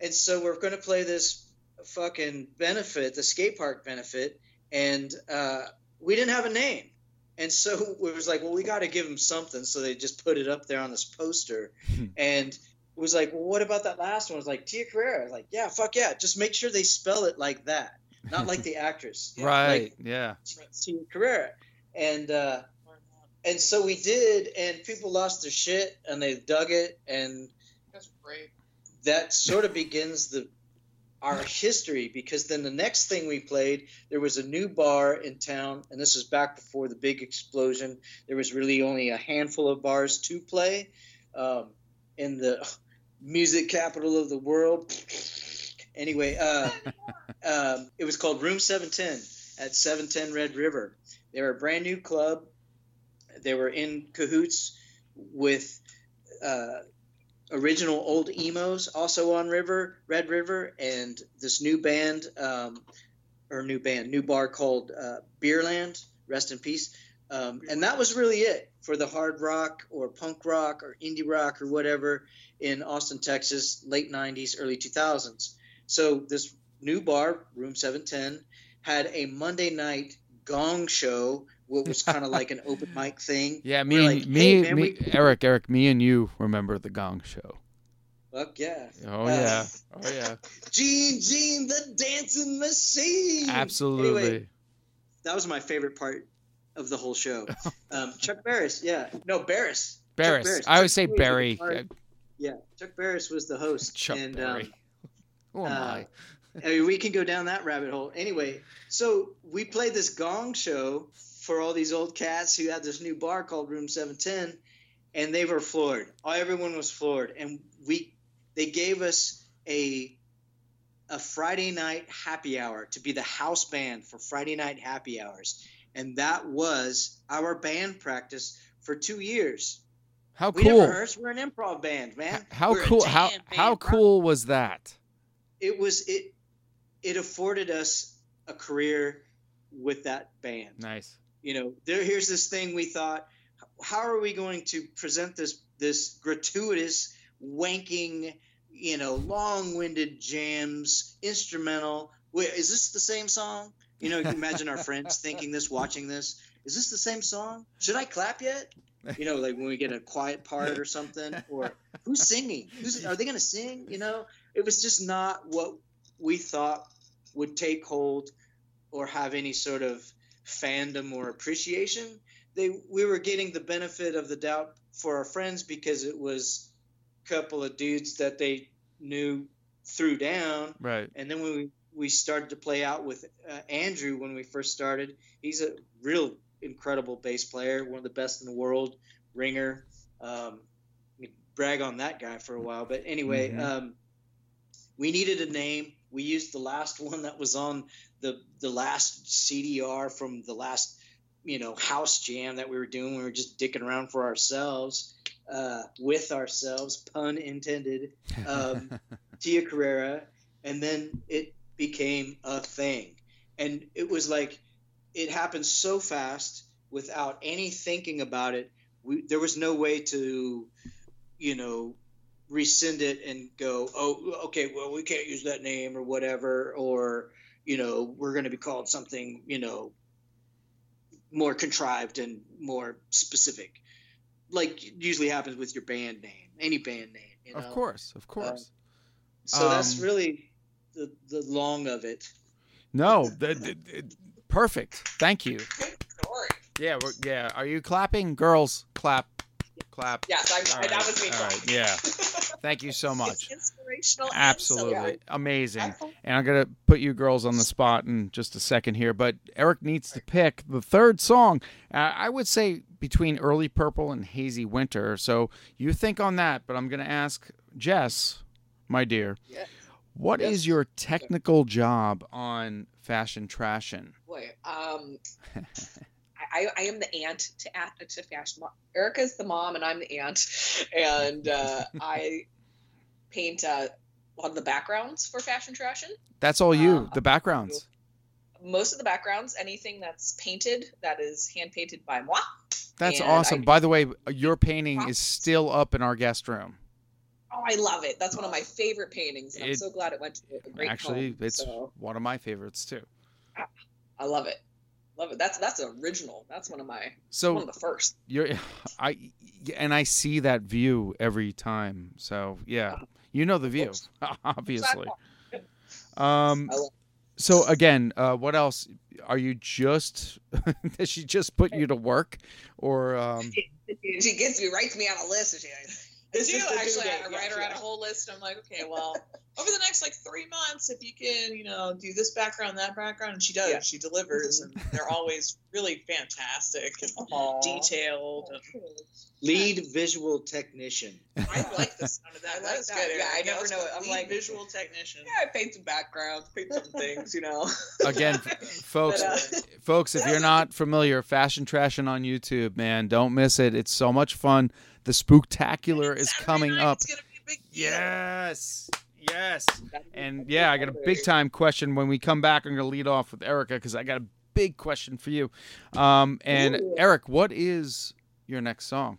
And so we're going to play this fucking benefit, the skate park benefit, and uh, we didn't have a name. And so it was like, well, we got to give them something. So they just put it up there on this poster. and it was like, well, what about that last one? It was like, Tia Carrera. I was like, yeah, fuck yeah. Just make sure they spell it like that, not like the actress. right. Like yeah. Tia Carrera. And, uh, and so we did, and people lost their shit, and they dug it, and That's great. that sort of begins the our history because then the next thing we played there was a new bar in town and this is back before the big explosion. There was really only a handful of bars to play um, in the music capital of the world. Anyway uh, um, it was called room 710 at 710 red river. They were a brand new club. They were in cahoots with uh, original old Emo's also on river red river and this new band um, or new band new bar called uh, beerland rest in peace. Um, and that was really it for the hard rock or punk rock or indie rock or whatever in austin texas late 90s early 2000s so this new bar room 710 had a monday night gong show what was kind of like an open mic thing Yeah, me, and like, me, "Hey, man, me, we- Eric, Eric, me and you remember the Gong Show. Fuck yeah. Oh Uh, yeah, oh yeah, Gene, Gene, the dancing machine. absolutely. Anyway, that was my favorite part of the whole show. Um, Chuck Barris, yeah. No, Barris. Chuck Barris. I always say Chuck Barris Barry. Yeah, Chuck Barris was the host. Chuck and, Berry. Um, Who am uh, I? I mean, we can go down that rabbit hole. Anyway, so we played this gong show for all these old cats who had this new bar called Room 710, and they were floored. Everyone was floored, and we they gave us a a Friday night happy hour to be the house band for Friday night happy hours, and that was our band practice for two years. How we cool! never rehearsed. We're an improv band, man. How We're cool! How how cool was that? it was it it afforded us a career with that band Nice. You know there here's this thing we thought how are we going to present this this gratuitous wanking you know long-winded jams instrumental Wait, is this the same song? You know you imagine our friends thinking this watching this. Is this the same song? Should i clap yet? You know like when we get a quiet part or something or who's singing? Who's are they going to sing? You know it was just not what we thought would take hold or have any sort of fandom or appreciation they we were getting the benefit of the doubt for our friends because it was a couple of dudes that they knew threw down Right. and then when we, we started to play out with uh, Andrew when we first started, he's a real incredible bass player, one of the best in the world, ringer. Um, brag on that guy for a while, but anyway, Mhm. um, we needed a name. We used the last one that was on the the last CDR from the last you know house jam that we were doing. We were just dicking around for ourselves, uh, with ourselves, pun intended. Um, Tia Carrera, and then it became a thing. And it was like it happened so fast without any thinking about it. We, there was no way to, you know, rescind it and go, oh, okay, well, we can't use that name or whatever, or you know, we're going to be called something, you know, more contrived and more specific, like usually happens with your band name, any band name. You know? Of course, of course. So that's Um, really the the long of it. No, the, the- the- perfect. Thank you. Yeah, we're, yeah. Are you clapping, girls? Clap, clap. Yes, I, All that was me. All right, yeah. Thank you so much. It's inspirational. Absolutely so- amazing. And I'm gonna put you girls on the spot in just a second here, but Eric needs to pick the third song. Uh, I would say between early purple and hazy winter. So you think on that, but I'm going to ask Jess, my dear, Yeah. what is Yes. your technical job on fashion trashin'? Boy, um, I, I am the aunt to to fashion. Erica's the mom, and I'm the aunt, and uh, I paint uh, a lot of the backgrounds for fashion trashin'. That's all you, Um, the backgrounds. Most of the backgrounds, anything that's painted, that is hand painted by moi. That's and awesome. I- By the way, your painting is still up in our guest room. Oh, I love it. That's one of my favorite paintings. And I'm so glad it went to a great Actually, home, it's so one of my favorites too. I love it. Love it. That's that's original. That's one of my So one of the first. You're, I, and I see that view every time. So yeah, you know the view, obviously. Um, so again, uh, what else? Are you just? Does she just put you to work, or um, She gets me, writes me on a list. And she, This do is the due actually. date. I write Yes, her out a whole list. I'm like, okay, well, over the next like three months, if you can, you know, do this background, that background, and she does. Yeah. She delivers, and they're always really fantastic and Aw. detailed. And Lead visual technician. I like the sound of that. I that like is that. good. Yeah, I Eric. never know it. I'm like- visual technician. yeah, I paint some backgrounds, paint some things, you know. again, folks, But, uh, folks, if you're not familiar, Fashion Trashing on YouTube, man, don't miss it. It's so much fun. The spooktacular is coming up. It's gonna be a big deal. Yes. Yes. And yeah, I got a big time question. When we come back, I'm going to lead off with Erica because I got a big question for you. Um, and Ooh. Eric, what is your next song?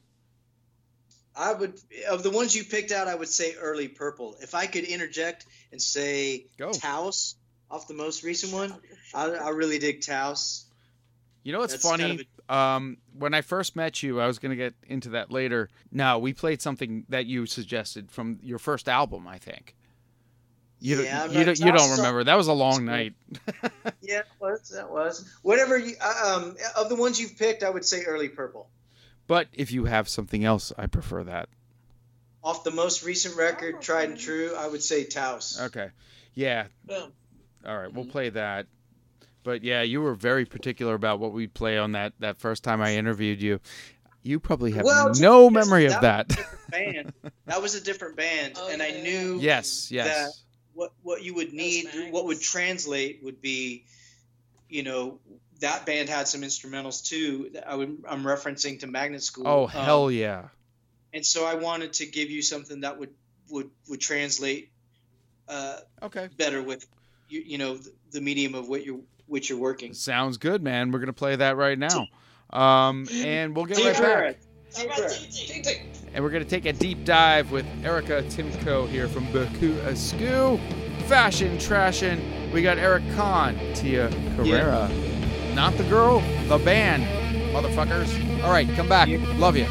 I would of the ones you picked out, I would say early purple. If I could interject and say Go. Taos off the most recent one, I, I really dig Taos. You know what's That's funny? kind of um, when I first met you, I was going to get into that later. No, we played something that you suggested from your first album, I think. You don't, you don't, you don't remember. That was a long night. Yeah, it was that was whatever you uh, um of the ones you've picked, I would say early purple. But if you have something else, I prefer that. Off the most recent record, tried and true, I would say Taos. Okay. Yeah. Boom. All right, Mm-hmm. we'll play that. But yeah, you were very particular about what we'd play on that that first time I interviewed you. You probably have Well, no because memory of that that. was a different band. That was a different band, Oh, and I knew yes, yes. that what what you would need, Magnets. what would translate would be, you know, that band had some instrumentals too. that I would I'm referencing to Magnet School. Oh Um, hell yeah. And so I wanted to give you something that would would would translate uh, Okay. better with you, you know the, the medium of what you're which you're working. Sounds good, man. We're gonna play that right now. Um, and we'll get right back. And we're gonna take a deep dive with Erica Timko here from Boku Askew. Fashion Trashin'. We got Eric Conn, Tia Carrera. Not the girl, the band, motherfuckers. All right, come back. Love you.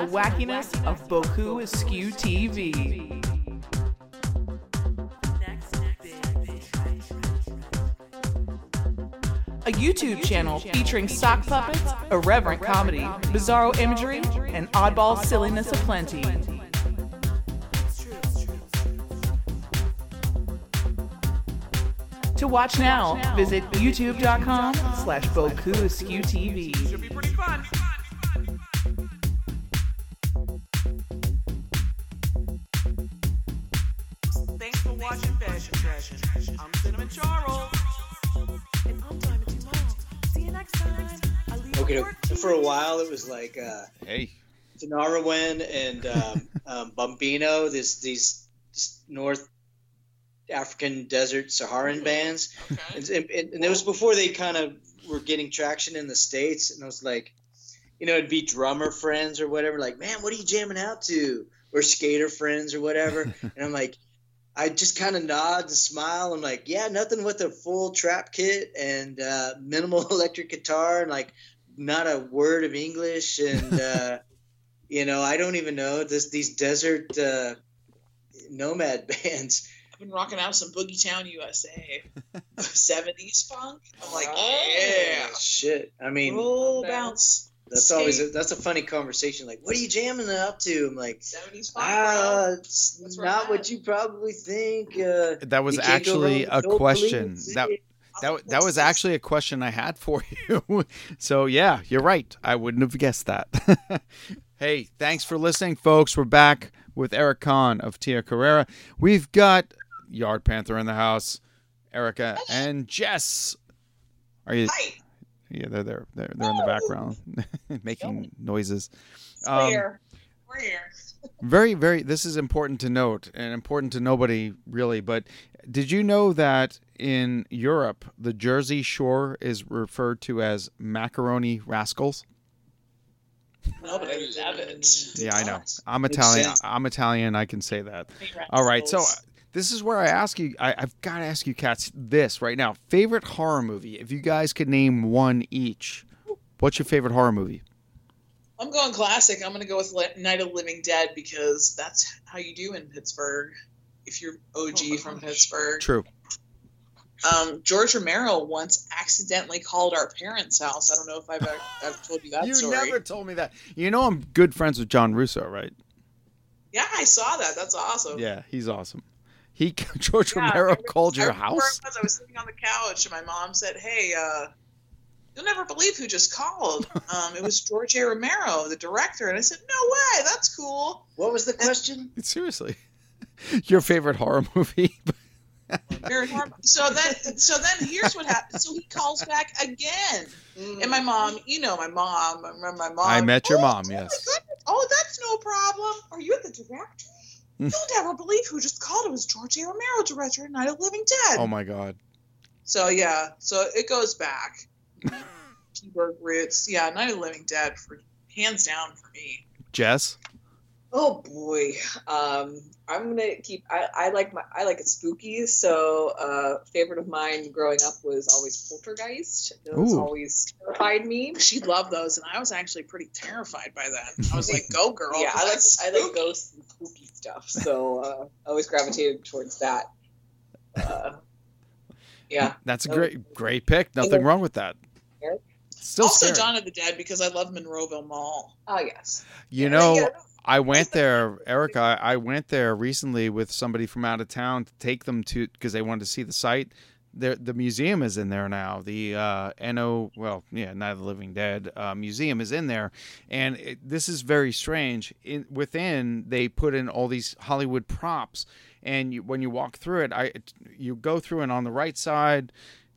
The wackiness of Boku Askew TV. A YouTube channel featuring sock puppets, irreverent comedy, bizarro imagery, and oddball silliness aplenty. To watch now, visit youtube.com slash Boku Askew TV. While it was like uh, Hey, Tinariwen and um, um, Bombino, this these North African desert Saharan bands, and, and, and it was before they kind of were getting traction in the states. And I was like, you know, it'd be drummer friends or whatever, like, man, what are you jamming out to? Or skater friends or whatever. and I'm like, I just kind of nod and smile. I'm like, yeah, nothing with a full trap kit and uh, minimal electric guitar and like not a word of English and uh, you know I don't even know this these desert uh, nomad bands. I've been rocking out some Boogie Town USA, 70s funk. I'm like, Yeah, yeah, shit. I mean, roll bounce. that's skate. always a, that's a funny conversation. Like, what are you jamming up to? I'm like, 70s funk. ah, bro. it's That's not what you probably think. Uh, that was you can't go wrong actually a question. That that that was actually a question I had for you. so yeah, you're right. I wouldn't have guessed that. hey, thanks for listening, folks. We're back with Eric Conn of Tia Carrera. We've got Yard Panther in the house, Erica and Jess. Are you? Hi. Yeah, they're there. They're, they're in the background making noises. Um, Where? very very this is important to note and important to nobody really but did you know that in europe the jersey shore is referred to as macaroni rascals? No, but I love it. yeah i know. I'm italian. i'm italian. I can say that. All right so this is where i ask you I, i've got to ask you cats this right now. Favorite horror movie if you guys could name one each what's your favorite horror movie I'm going classic. I'm going to go with Li- Night of the Living Dead because that's how you do in Pittsburgh. If you're OG from Pittsburgh, true um, George Romero once accidentally called our parents' house. I don't know if I've, I've told you that you story. never told me that you know i'm good friends with john russo right Yeah, I saw that. That's awesome. Yeah, he's awesome. He George Yeah, Romero remember- called I your remember where house. I was. I was sitting on the couch, and my mom said, "Hey, uh, you'll never believe who just called. Um, it was George A. Romero, the director." And I said, "No way, that's cool." what was the question? Seriously, your favorite horror movie? Very normal. So then, so then here's what happened. So he calls back again, and my mom, you know, my mom. I remember my mom. I met your "Oh, mom. oh my Yes. goodness. Oh, that's no problem. Are you the director? You'll never believe who just called. It was George A. Romero, director of Night of the Living Dead. Oh my God. So yeah, so it goes back. Keyboard roots. Yeah, Night of the Living Dead for hands down for me. Jess. Oh boy, um, I'm gonna keep. I, I like my. I like it spooky. So, uh, favorite of mine growing up was always Poltergeist. Those Ooh. always terrified me. She loved those, and I was actually pretty terrified by that. I was like, "Go, girl!" yeah, I like that's I like ghosts and spooky stuff. So, uh, I always gravitated towards that. Uh, yeah. That's a No. great great pick. Nothing wrong with that. Eric? Still also scary. Dawn of the Dead because I love Monroeville Mall. Oh yes. You Yeah, know, yeah. I went there, Erica. I went there recently with somebody from out of town to take them to because they wanted to see the site. There, the museum is in there now. The uh, No, well, yeah, Night of the Living Dead uh, museum is in there, and it, this is very strange. In within, they put in all these Hollywood props, and you, when you walk through it, I you go through, and on the right side,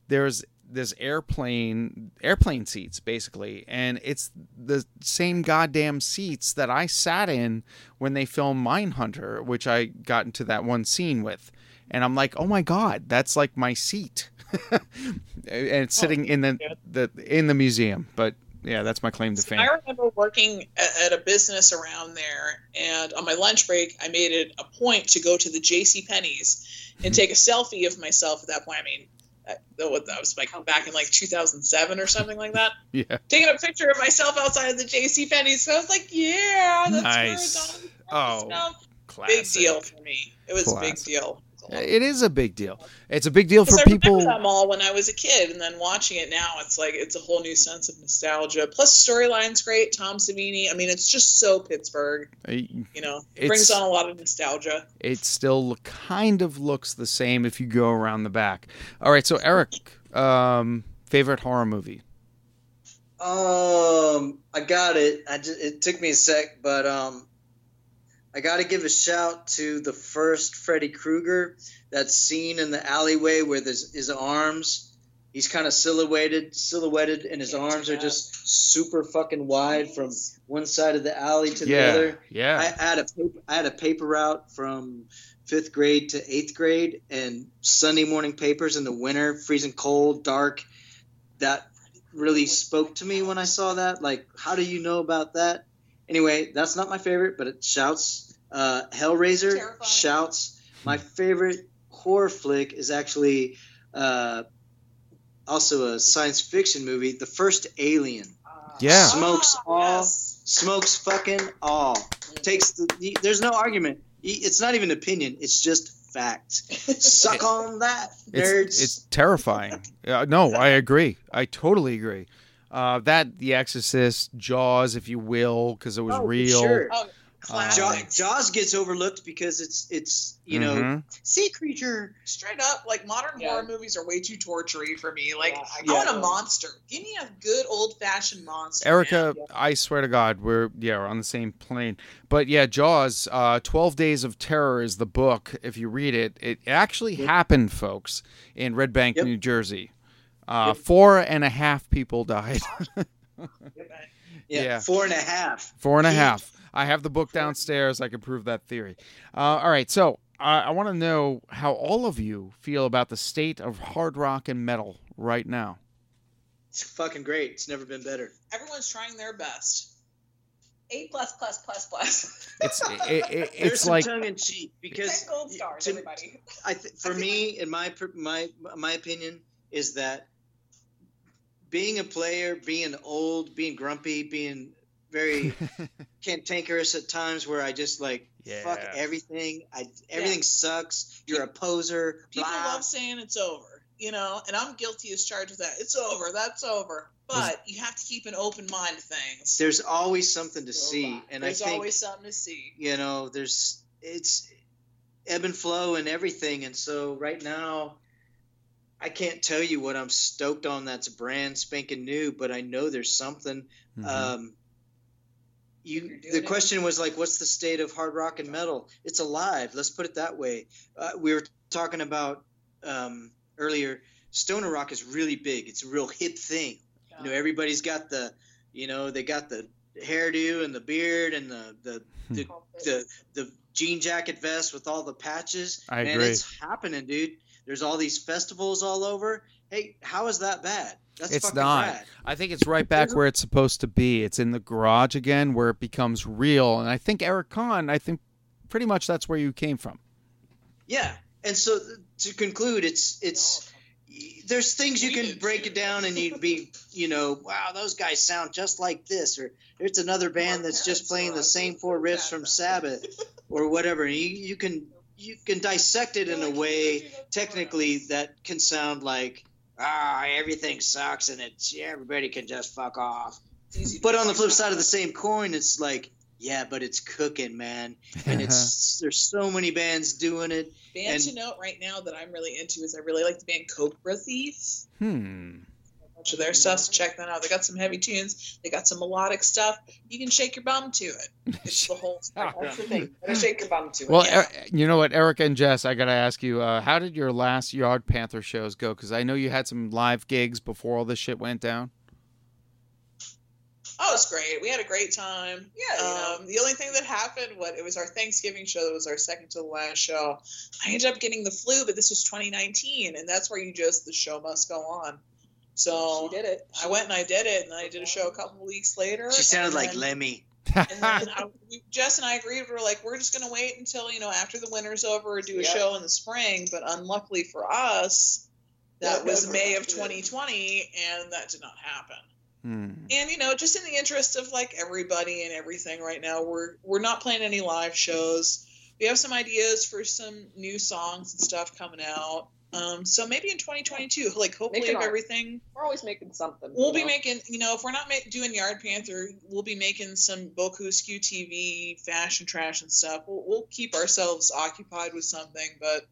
there's this airplane airplane seats basically. And it's the same goddamn seats that I sat in when they filmed Mindhunter which I got into that one scene with. And I'm like oh my god that's like my seat. And it's oh, sitting in the, the in the museum. But yeah that's my claim to fame. I remember working at, at a business around there, and on my lunch break, I made it a point to go to the J.C. Penney's and mm-hmm. take a selfie of myself. At that point, I mean, Uh, that, that was- like back in like 2007 or something like that. Yeah. Taking a picture of myself outside of the J.C. Penney's. So I was like, yeah, that's Nice. where Oh, Donald Trump is now. Big deal for me. It was a big deal. It is a big deal. It's a big deal for Because I people. remember that mall when I was a kid, and then watching it now, it's like it's a whole new sense of nostalgia. Plus, storyline's great. Tom Savini. I mean, it's just so Pittsburgh. You know, it brings on a lot of nostalgia. It still kind of looks the same if you go around the back. All right, so Eric, um, favorite horror movie? Um, I got it. I just, it took me a sec, but um, I got to give a shout to the first Freddy Krueger. That scene in the alleyway where there's his arms, he's kind of silhouetted, silhouetted, and his arms are just super fucking wide from one side of the alley to the Yeah, other. yeah. I, I had a paper, I had a paper route from fifth grade to eighth grade, and Sunday morning papers in the winter, freezing cold, dark. That really spoke to me when I saw that. Like, how do you know about that? Anyway, that's not my favorite, but it shouts. Uh, Hellraiser shouts. My favorite horror flick is actually uh, also a science fiction movie. The first Alien. Yeah. Smokes all. Smokes fucking all. Takes the. There's no argument. It's not even opinion. It's just fact. Suck on that, nerds. It's, it's terrifying. Uh, no, I agree. I totally agree. Uh, that The Exorcist, Jaws, if you will, because it was Oh, real. Sure. Oh, Jaws, Jaws gets overlooked because it's it's you know Mhm. sea creature. Straight up, like modern horror movies are way too tortury for me. Like, I Yeah. want a monster. Give me a good old fashioned monster. Erica, I swear to God, we're yeah, we're on the same plane. But yeah, Jaws, uh, Twelve Days of Terror is the book. If you read it, it actually happened, folks, in Red Bank, New Jersey. Uh, Four and a half people died. Yeah, Yeah. four and a half. Four and a half. I have the book downstairs. I can prove that theory. Uh, all right, so uh, I want to know how all of you feel about the state of hard rock and metal right now. It's fucking great. It's never been better. Everyone's trying their best. A plus plus plus plus. It's it, it, it's like tongue in cheek because gold stars, to- everybody. I th- for me, in my my my opinion, is that being a player, being old, being grumpy, being very cantankerous at times, where I just like fuck everything. I everything sucks. You're a poser. People blah. love saying it's over, you know, and I'm guilty as charged with that. It's over. That's over. But you have to keep an open mind to things. There's always something to see, and There's I think always something to see. you know there's it's ebb and flow and everything and so right now i can't tell you what i'm stoked on that's brand spanking new but i know there's something Mhm. um you the question was like what's the state of hard rock and metal? It's alive let's put it that way. Uh, we were talking about um earlier stoner rock is really big. It's a real hip thing. You know everybody's got the you know they got the hairdo and the beard and the the the, the, the jean jacket vest with all the patches. I man agree. it's happening dude there's all these festivals all over hey how is that bad that's it's not. rad. I think it's right back where it's supposed to be. It's in the garage again, where it becomes real. And I think Eric Conn, I think pretty much that's where you came from. Yeah, and so to conclude, it's it's there's things you can break it down and you'd be you know wow those guys sound just like this or there's another band that's just playing the same four riffs from Sabbath or whatever. You you can you can dissect it in a way technically that can sound like ah everything sucks and it's yeah, everybody can just fuck off. But on the flip side of the same coin, it's like yeah, but it's cooking, man, and it's there's so many bands doing it. Band and to note right now that I'm really into is I really like the band Cobra Thief. Hmm. A bunch of their stuff, so check that out. They got some heavy tunes. They got some melodic stuff. You can shake your bum to it. It's the whole. That's the thing. Better shake your bum to it. Well, Yeah. Er- you know what, Eric and Jess, I got to ask you, uh, how did your last Yard Panther shows go? Because I know you had some live gigs before all this shit went down. Oh, it's great. We had a great time. Yeah, Um, the only thing that happened, what it was our Thanksgiving show. That was our second to the last show. I ended up getting the flu, but this was 2019, and that's where you just the show must go on. So She did it. I went and I did it, and I did a show a couple weeks later. She sounded and like then- Lemmy. And then I, Jess and I agreed. We were like, we're just gonna wait until you know after the winter's over, or do a Yeah. show in the spring. But unluckily for us, that was May of 2020, and that did not happen. Hmm. And you know, just in the interest of like everybody and everything right now, we're we're not playing any live shows. We have some ideas for some new songs and stuff coming out. Um, so maybe in 2022, like hopefully if art. everything We're always making something. We'll you be know? making, you know, if we're not ma- doing Yard Panther, we'll be making some Boku Skew TV, fashion trash and stuff. We'll, we'll keep ourselves occupied with something. But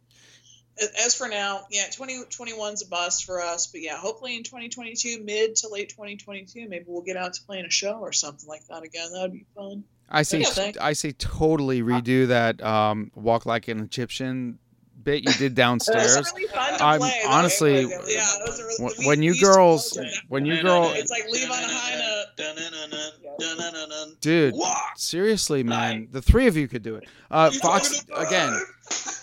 as for now, yeah, 2021's a bust for us. But yeah, hopefully in 2022, mid to late 2022, maybe we'll get out to playing a show or something like that again. That would be fun. I say Yeah, I say totally redo that um, walk like an Egyptian bit you did downstairs. really I'm honestly yeah, it was a really, when, we- when we you girls go to that. when you girl it's like leave on a high note. dude seriously man the three of you could do it. Uh fox again.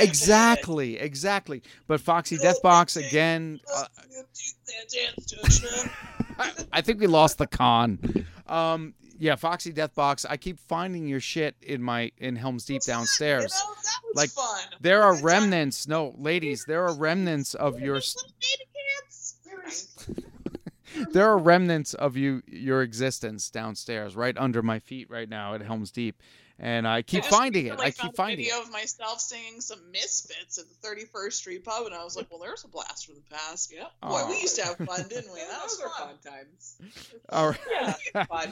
exactly exactly. But foxy deathbox again uh, I, I think we lost the con. Um yeah foxy deathbox i keep finding your shit in my in helms deep downstairs. You know, like fun. there are remnants no ladies there are remnants of your there are remnants of you your existence downstairs right under my feet right now at helms deep and i keep I just finding it i found keep a finding video it of myself singing some Misfits at the 31st Street Pub, and I was like, "Well, there's a blast from the past." Yeah, boy, Aw. we used to have fun, didn't we? That was Those fun. fun times. all right Yeah, fun.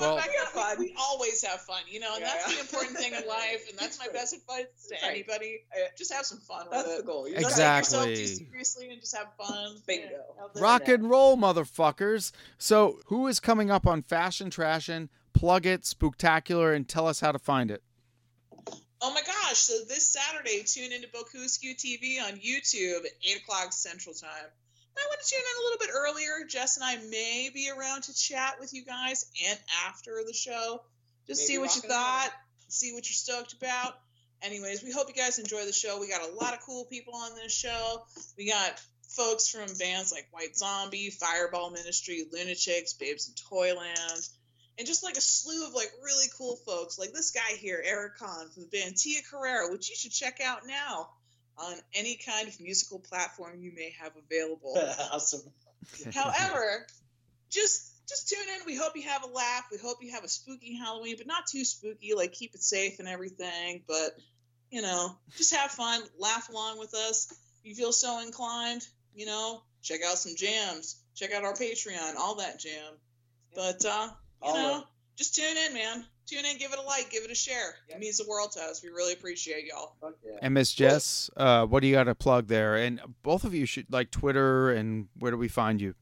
well Fun, fun. We always have fun, you know, and that's Yeah. the important thing in life, and that's my best advice to Right. anybody. Just have some fun That's with the goal. You Don't gotta- take yourself too Exactly. seriously and just have fun. Bingo. Yeah, other than rock that. and roll motherfuckers so who is coming up on fashion trashin plug it spooktacular and tell us how to find it Oh my gosh! So this Saturday, tune into Boku Skew TV on YouTube at eight o'clock Central Time. I want to tune in a little bit earlier. Jess and I may be around to chat with you guys and after the show. Just Maybe see what you rocking around. thought, see what you're stoked about. Anyways, we hope you guys enjoy the show. We got a lot of cool people on this show. We got folks from bands like White Zombie, Fireball Ministry, Lunachicks, Babes in Toyland, and just like a slew of like really cool folks, like this guy here, Eric Conn from the band Tia Carrera, which you should check out now on any kind of musical platform you may have available. awesome. However, just just tune in. We hope you have a laugh. We hope you have a spooky Halloween, but not too spooky. Like keep it safe and everything. But you know, just have fun, laugh along with us. If you feel so inclined, you know, check out some jams. Check out our Patreon, all that jam. But uh, you All know, of- just tune in, man. Tune in, give it a like, give it a share. It means the world to us. We really appreciate y'all. Fuck yeah. and miss jess uh, what do you got to plug there and both of you should like twitter and where do we find you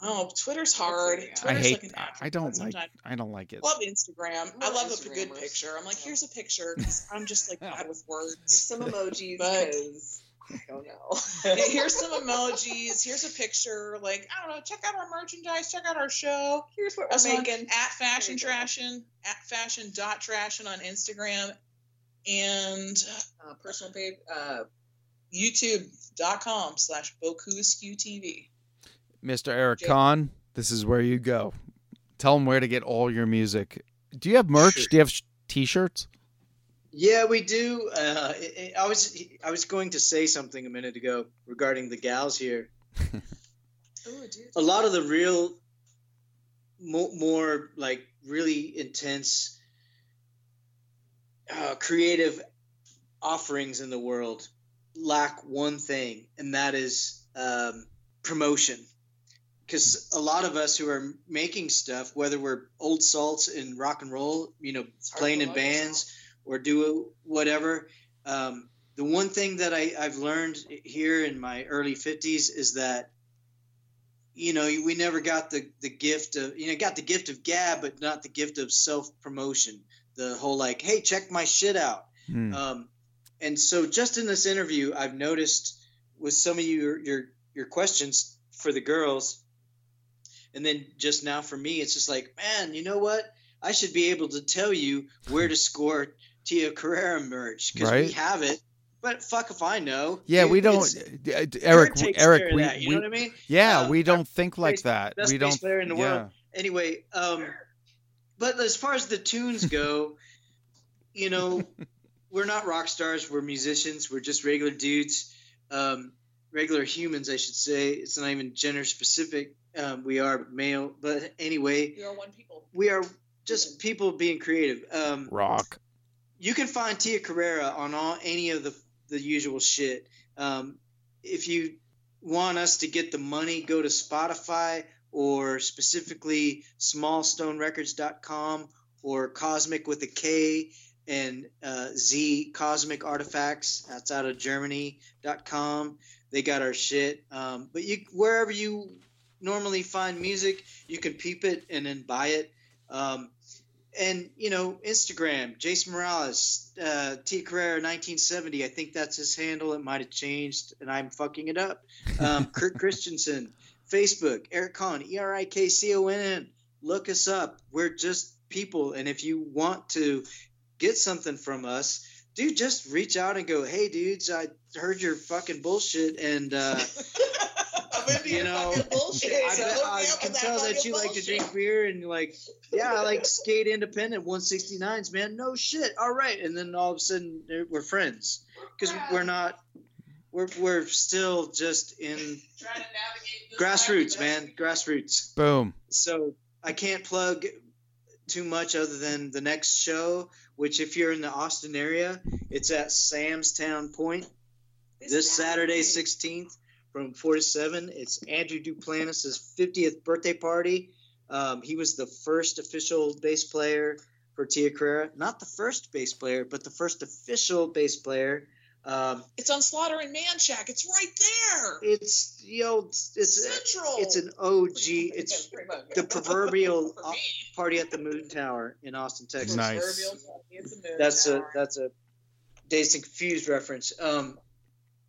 Oh, Twitter's hard. I Twitter's i hate like an I, I don't like sometimes. i don't like it love Instagram. I love a good picture. I'm like, here's a picture 'cause I'm just like bad with Here's words. some emojis But- because I don't know. Here's some emojis. Here's a picture. Like, I don't know. Check out our merchandise. Check out our show. Here's what we're on making. at fashion There trashin at fashion dot trashin on Instagram and Uh, personal page. Uh, youtube.com slash Boku Skew TV. mr eric Jake. Conn this is where you go tell them where to get all your music do you have merch Sure. do you have t-shirts Yeah, we do. Uh, it- it- I was I was going to say something a minute ago regarding the gals here. Oh, dude. A lot of the real, mo- more like really intense, uh, creative offerings in the world lack one thing, and that is um, promotion. Because a lot of us who are making stuff, whether we're old salts in rock and roll, you know, playing in bands. yourself. Or do whatever. Um, the one thing that I, I've learned here in my early 50s is that, you know, we never got the, the gift of, you know, got the gift of gab, but not the gift of self promotion. The whole like, hey, check my shit out. Hmm. Um, and so just in this interview, I've noticed with some of your, your, your questions for the girls, and then just now for me, it's just like, man, you know what? I should be able to tell you where to score Tia Carrera merch because we have it. But fuck if I know. yeah It- we don't uh, eric takes eric we, that, you we know what I mean? yeah Uh, we don't think like bass- that best we bass don't player in the yeah. world. Anyway, um, but as far as the tunes go, you know, we're not rock stars. We're musicians. We're just regular dudes, um, regular humans, I should say. It's not even gender specific. Um, we are male, but anyway, We are one people. we are just people being creative. Um, Rock. You can find Tia Carrera on all any of the the usual shit. Um, if you want us to get the money, go to Spotify or specifically smallstonerecords.com or Cosmic with a K and uh, Z Kozmik Artifactz. That's out of Germany.com. They got our shit. Um, but you wherever you normally find music, you can peep it and then buy it. Um, and you know Instagram, Jason Morales, uh, T Carrera 1970. I think that's his handle. It might have changed, and I'm fucking it up. Um, Kurt Christensen, Facebook, Eric Conn, E R I K C O N N. Look us up. We're just people, and if you want to get something from us, dude, just reach out and go, "Hey, dudes, I heard your fucking bullshit, and uh, I'm you know, bullshit. I, so bet- I can with tell that fucking you like to drink beer and like, yeah, I like skate independent 169s, man. No shit. All right, and then all of a sudden we're friends because we're not. We're we're still just in Trying to navigate this grassroots, man. Grassroots. Boom. So I can't plug too much other than the next show, which if you're in the Austin area, it's at Sam's Town Point this Saturday, 16th, from 4 to 7. It's Andrew Duplantis' 50th birthday party. Um, he was the first official bass player for Tia Carrera. Not the first bass player, but the first official bass player. Um, It's on Slaughter and Manchac. It's right there. it's you know it's it's, Central. it's an OG. It's the proverbial party at the Moon Tower in Austin, Texas. Nice. Proverbial party at the moon That's a that's a dazed and confused reference. Um,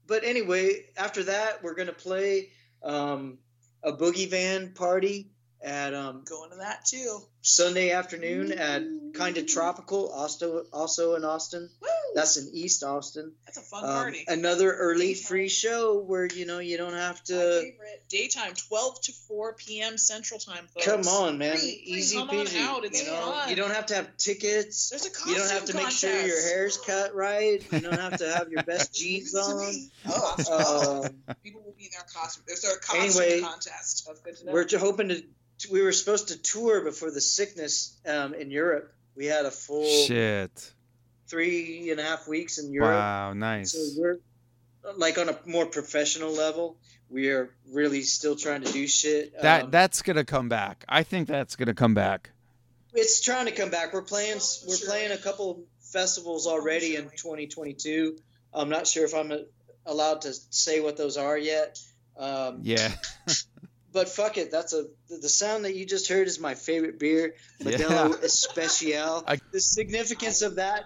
but anyway, after that, we're gonna play um, a boogie van party at um, going to that too. Sunday afternoon at Kinda Tropical, also also in Austin. Woo! That's in East Austin. That's a fun Um, party. another early Daytime. free show where you know you don't have My to. favorite. Daytime, 12 to 4 p.m. Central Time, folks. Come on, man. Free, free, Easy come on peasy. out, it's you know, fun. you don't have to have tickets. There's a costume You don't have to make sure your hair's cut right. You don't have to have your best jeans on. Oh, Um, people will be in their costume. There's a costume Anyway, contest. That's good to know. we're ju- hoping to. We were supposed to tour before the sickness um, in Europe. We had a full Shit. Three and a half weeks in Europe. Wow. Nice. So we're like on a more professional level. We are really still trying to do shit. That Um, that's gonna come back. I think that's gonna come back. it's trying to come back. We're playing. We're playing a couple festivals already in 2022. I'm not sure if I'm allowed to say what those are yet. Um, Yeah. but fuck it. That's a the sound that you just heard is my favorite beer, Modelo Especial. I- the significance of that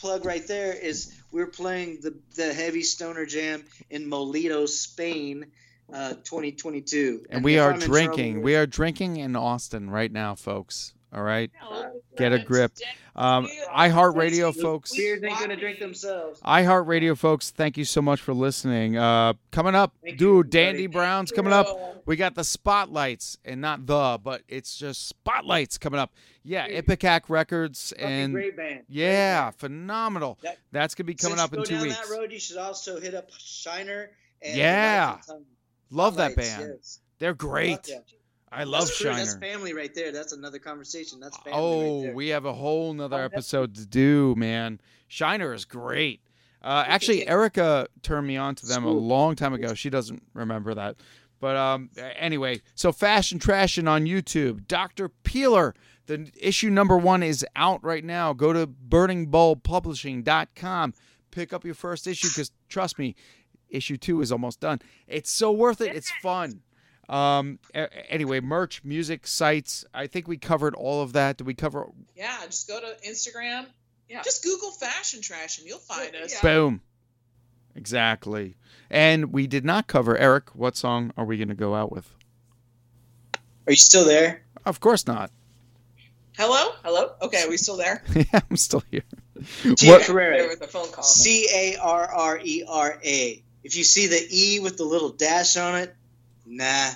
plug right there is we're playing the the heavy stoner jam in Molito, Spain, uh, 2022, And we are I'm drinking. We are drinking in Austin right now, folks. All right. Yeah, Get a grip. dead. Um, Yeah. iHeartRadio, folks. Beers ain't gonna drink themselves. iHeartRadio, folks. Thank you so much for listening. Uh, coming up, Thank dude, everybody. Dandy Brown's coming up. We got the spotlights, and not the, but it's just spotlights coming up. Yeah, Ipecac Records, and great band. Great yeah, band. phenomenal. That- That's gonna be coming up you in two down weeks. that road, you should also hit up Shiner. And Yeah. Lights and Tongue. Love that band. yes. They're Fuck great. Yeah. I love That's true. That's family right there. That's another conversation. That's family Oh, right there. we have a whole nother Oh, episode to do, man. Shiner is great. Uh, actually, Erica turned me on to them a long time ago. She doesn't remember that. But um, anyway, so Fashion Trashing on YouTube. Dr. Peeler, the issue number one is out right now. Go to burningbulbpublishing.com. Pick up your first issue because, trust me, issue two is almost done. It's so worth it. It's fun. Um, a- anyway, merch, music, sites. I think we covered all of that. Did we cover? Yeah, just go to Instagram. Yeah. Just Google fashion trash and you'll find us. Yeah. Boom. Exactly. And we did not cover Eric. What song are we going to go out with? Are you still there? Of course not. Hello? Hello? Okay, are we still there? yeah, I'm still here. Tia What- There Carrera. was a phone call. C A R R E R A. If you see the E with the little dash on it, nah.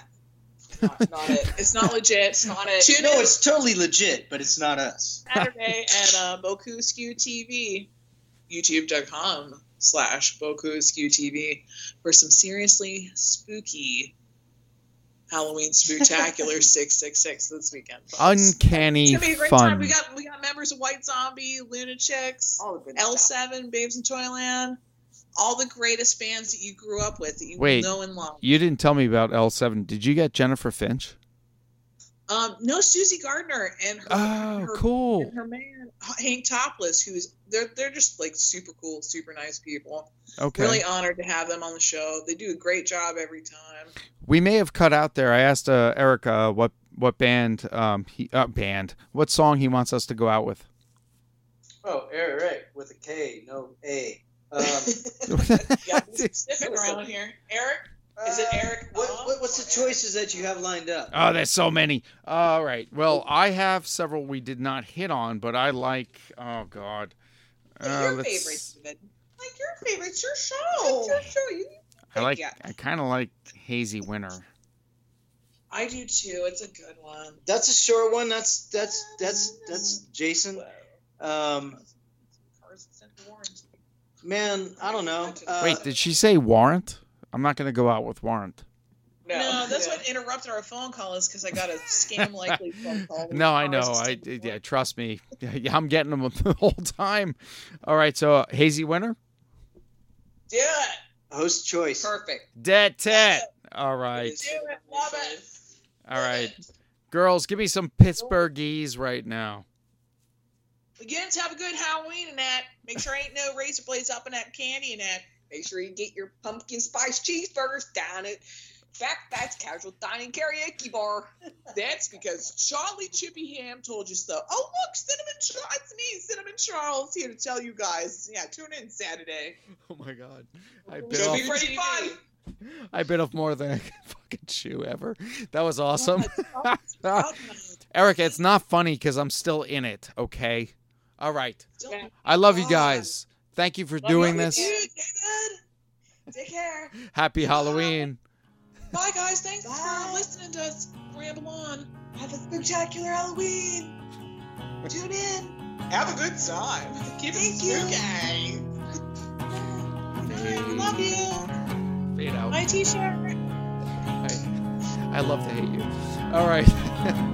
Not, not it. It's not legit. It's not it. Tune No, in it's totally legit, but it's not us. Saturday at uh, Boku Skew TV. youtube.com slash boku TV for some seriously spooky Halloween Spectacular 666 this weekend. folks. Uncanny It's gonna be a great fun. time. We got we got members of White Zombie, Lunachicks, All the good. L7, Babes in Toyland, all the greatest bands that you grew up with that you Wait, know and love. you didn't tell me about L7. Did you get Jennifer Finch? Um, no, Suzi Gardner and her, Oh, her cool. and her man Hank Topless, who's they're they're just like super cool, super nice people. Okay. Really honored to have them on the show. They do a great job every time. We may have cut out there. I asked uh, Erica what what band um he uh, band what song he wants us to go out with. Oh, Eric with a K, no A. Um, Yeah, specific around here. Eric, is it uh, Eric? What, what, what's the choices that you have lined up? Oh, there's so many. All right. Well, I have several we did not hit on, but I like. Oh God. Like Uh, your let's- favorites, David. Like your favorite, it's your show. It's your show. You I like. Yeah. I kind of like Hazy Winter. I do too. It's a good one. That's a short one. That's that's that's that's Jason. Um, Cars sent warranty. Man, I don't know. Uh, Wait, did she say warrant? I'm not gonna go out with warrant. No, that's what interrupted our phone call is because I got a scam likely phone call. No, I know. I sent yeah, trust me. Yeah, I'm getting them the whole time. All right. So uh, Hazy Winter. Do it. host choice. perfect. Dead tet. All right. Do it. Love it. All right. Girls, give me some Pittsburghese right now. Again, have a good Halloween and that. Make sure ain't no razor blades up in that candy and that. Make sure you get your pumpkin spice cheeseburgers down at in fact, that's casual dining karaoke bar. That's because Charlie Chippy Ham told you so. Oh look, Cinnamon Charles. It's me, Cinnamon Charles, here to tell you guys. Yeah, tune in Saturday. Oh my God. I It's bit gonna off. be pretty fun. I bit off more than I could fucking chew ever. That was oh, awesome. Oh, Erica, it's not funny because I'm still in it. Okay. All right. now. I love you guys. Thank you for doing Love this. you, David. Take care. Happy Halloween. Bye, guys. Thanks for listening to us ramble on. Have a spectacular Halloween. Tune in. Have a good time. Keep it spooky. Love you. Fade out. My t-shirt. I, I love to hate you. All right.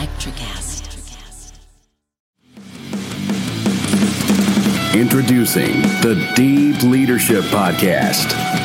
Electricast. Introducing the Deep Leadership Podcast.